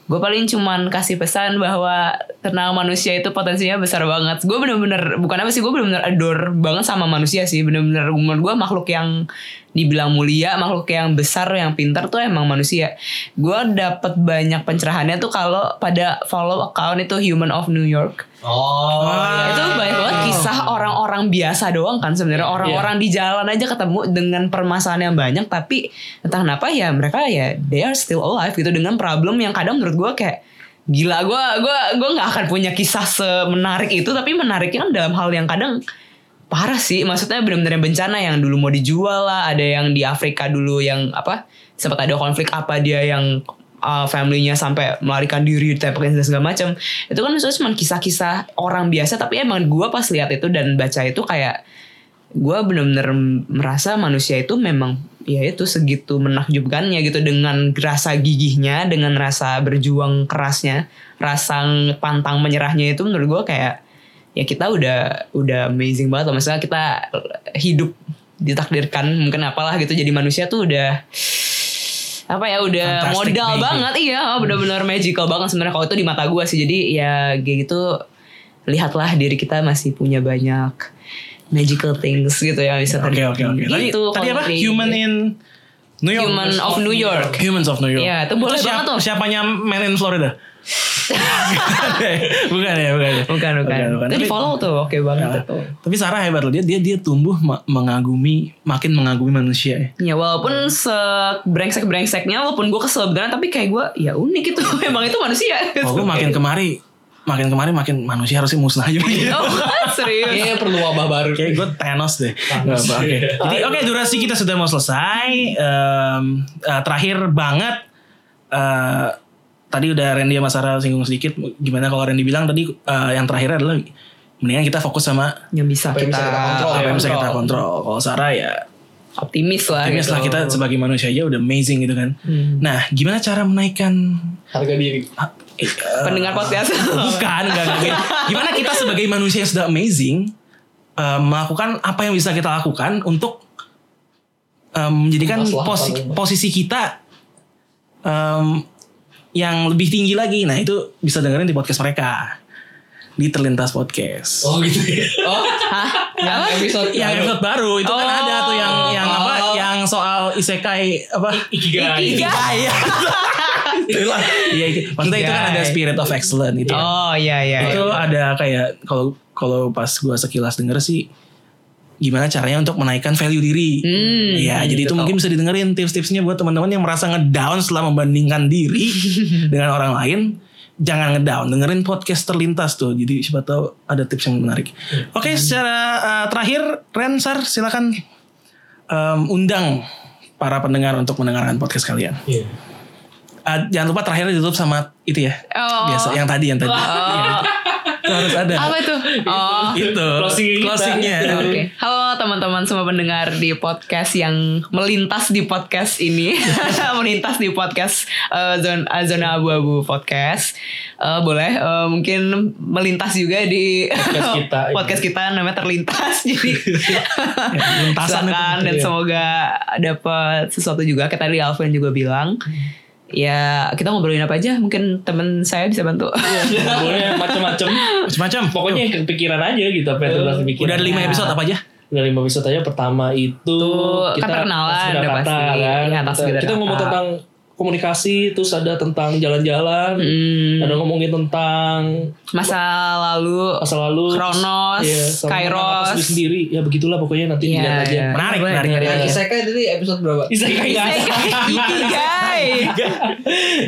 Gue paling cuman kasih pesan bahwa tenang manusia itu potensinya besar banget. Gue bener-bener bukan apa sih gue bener-bener adore banget sama manusia sih. Bener-bener menurut gue makhluk yang dibilang mulia, makhluk yang besar, yang pintar tuh emang manusia. Gue dapet banyak pencerahannya tuh kalau pada follow account itu Human of New York. Oh, Wah. Itu banyak banget kisah orang-orang biasa doang kan sebenarnya orang-orang di jalan aja ketemu dengan permasalahan yang banyak tapi entah kenapa ya mereka ya they are still alive gitu dengan problem yang kadang menurut gue kayak gila gue gue gue nggak akan punya kisah semenarik itu tapi menariknya kan dalam hal yang kadang parah sih maksudnya benar-benar bencana yang dulu mau dijual lah ada yang di Afrika dulu yang apa sempat ada konflik apa dia yang uh, family-nya sampai melarikan diri ditembakin dan segala macam itu kan maksudnya cuma kisah-kisah orang biasa tapi emang gue pas lihat itu dan baca itu kayak gue bener-bener merasa manusia itu memang ya itu segitu menakjubkannya gitu dengan rasa gigihnya dengan rasa berjuang kerasnya rasa pantang menyerahnya itu menurut gue kayak ya kita udah udah amazing banget lah maksudnya kita hidup ditakdirkan mungkin apalah gitu jadi manusia tuh udah apa ya udah Fantastic modal maybe. banget iya benar-benar magical banget sebenarnya kalau itu di mata gue sih jadi ya kayak gitu lihatlah diri kita masih punya banyak magical things gitu ya bisa Oke oke oke. Tadi, Itu tadi apa? Human in New York. Human of New York Humans of New York. Iya, itu boleh siap- banget tuh. Siapanya Man in Florida? Bukan ya, bukan ya. bukan bukan, itu Tapi- di follow tuh oke banget Ya. itu Tapi Sarah hebat loh dia dia dia tumbuh mengagumi makin mengagumi manusia ya. Ya walaupun se brengsek brengseknya walaupun gue kesel beneran tapi kayak gue ya unik itu [laughs] emang itu manusia. Oh gue makin kemari makin kemari makin manusia harusnya musnah aja. Oh serius. Kayaknya perlu wabah baru. Kayak gue Thanos deh. Nggak apa, Oke. Jadi oke durasi kita sudah mau selesai. Em, eh, terakhir banget. eh, tadi udah Randy sama Sarah singgung sedikit. Gimana kalau Randy bilang tadi eh, yang terakhir adalah mendingan kita fokus sama Yang bisa Apa yang kita, bisa kita kontrol, apa yang bisa kita kontrol. Kalau Sarah ya optimis lah. optimis gitu. lah kita sebagai manusia aja udah amazing gitu kan. Nah gimana cara menaikkan Harga diri. ah, eh, Pendengar podcast. Bukan, enggak, enggak gitu. Gimana kita sebagai manusia yang sudah amazing eh, melakukan apa yang bisa kita lakukan untuk em, menjadikan posi- posisi kita em, yang lebih tinggi lagi. Nah itu bisa dengerin di podcast mereka di Terlintas Podcast. Oh gitu ya. Oh, Hah? yang Apa? episode Yang episode baru itu kan Oh. ada tuh yang yang apa? Oh. Yang soal isekai apa? Ikigai. Ikigai. ya. [laughs] Itulah. Iya, itu. maksudnya itu kan ada spirit of excellence itu. Oh iya iya. itu ada kayak kalau kalau pas gua sekilas denger sih gimana caranya untuk menaikkan value diri. Hmm, Iya, jadi itu gitu. mungkin bisa didengerin tips-tipsnya buat teman-teman yang merasa ngedown setelah membandingkan diri [laughs] dengan orang lain. Jangan ngedown, dengerin podcast terlintas tuh. Jadi siapa tahu ada tips yang menarik. Oke, secara uh, terakhir Rensar silakan um, undang para pendengar untuk mendengarkan podcast kalian. Iya. Uh, jangan lupa terakhir ditutup sama itu ya. Oh. Biasa yang tadi yang tadi. Oh. Itu harus ada. Apa itu? Oh. itu Closing kita. closingnya Oke, halo teman-teman semua pendengar di podcast yang melintas di podcast ini, [laughs] melintas di podcast eh, zona zona abu-abu podcast. Eh, boleh eh, mungkin melintas juga di Podcast kita. [laughs] podcast kita namanya terlintas [laughs] jadi lintasan silakan dan Iya. semoga dapat sesuatu juga. Kayak tadi Alvin juga bilang. Ya kita ngobrolin apa aja Mungkin temen saya bisa bantu [laughs] Boleh macam-macam. macam-macam Pokoknya yang kepikiran aja gitu apa yang pikiran. udah ada lima episode apa aja Udah lima episode aja pertama itu Tuh, kan perkenalan, Tasbih udah kata, pasti. kan. Tasbih kita, kita ngomong tentang komunikasi, terus ada tentang jalan-jalan, Hmm, ada ngomongin tentang masa lalu masa lalu, Kronos, Iya, sama Kairos. sendiri sendiri. Ya begitulah pokoknya nanti Iya, dilihat aja. iya. Menarik, Boleh, menarik, boleh. menarik. Isekai tadi episode berapa? Isekai nggak ada. Ikigai.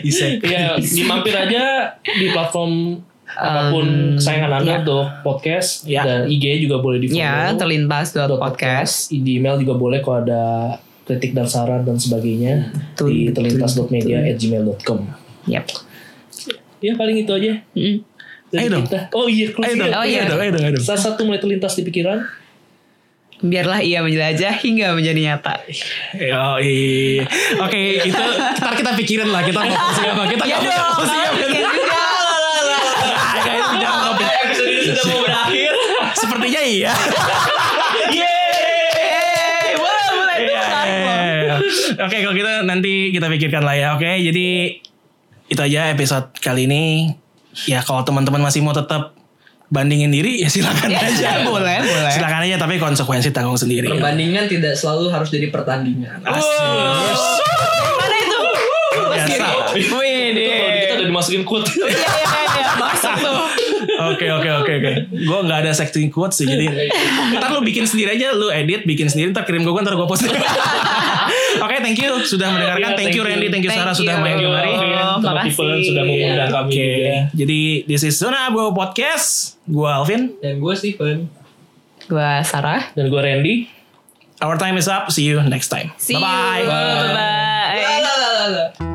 Isekai. Iya, dimampir aja di platform apa pun kesayangan anda iya. tuh podcast Ya. dan IG juga boleh di follow. Ya, terlintas dot podcast. Di email juga boleh kalau ada kritik dan saran dan sebagainya Betul, di terlintas.media@gmail.com. Yap. Ya paling itu aja. Mm. dari Ayo dong. kita. Oh iya, Ayo closing dong. Oh, iya. ayo dong, ayo dong, ayo dong. Salah satu mulai terlintas di pikiran. Biarlah ia menjelajah hingga menjadi nyata. Oh, iya. Oke, itu ntar kita pikirin lah kita mau posting apa. Kita Ya dong, posting apa. juga. Ah, sudah mau berakhir. Sepertinya iya. Iya. Oke, kalau gitu nanti kita pikirkan lah ya. Oke, jadi itu aja episode kali ini. Ya kalau teman-teman masih mau tetap bandingin diri ya silakan Ya, aja. boleh, boleh. Silakan aja tapi konsekuensi tanggung sendiri. Perbandingan tidak selalu harus jadi pertandingan. Mana itu? Biasa. Wih, kita udah dimasukin quote. Iya, iya, iya. Masuk tuh. Oke oke oke oke. Gue nggak ada sexting quotes sih jadi. Ntar lu bikin sendiri aja, lu edit, bikin sendiri, ntar kirim gue, ntar gue post. [laughs] Oke, thank you sudah mendengarkan. Iya, Thank you thank you. Randy, thank you Sarah sudah main Thank you, kemari. Makasih. Tiffany sudah mengundang kami Oke, juga. jadi this is Zona Bro Podcast. Gue Alvin. Dan gue Steven. Gua Sarah. Dan gue Randy. Our time is up. See you next time. See Bye bye. you. Bye. La, la, la.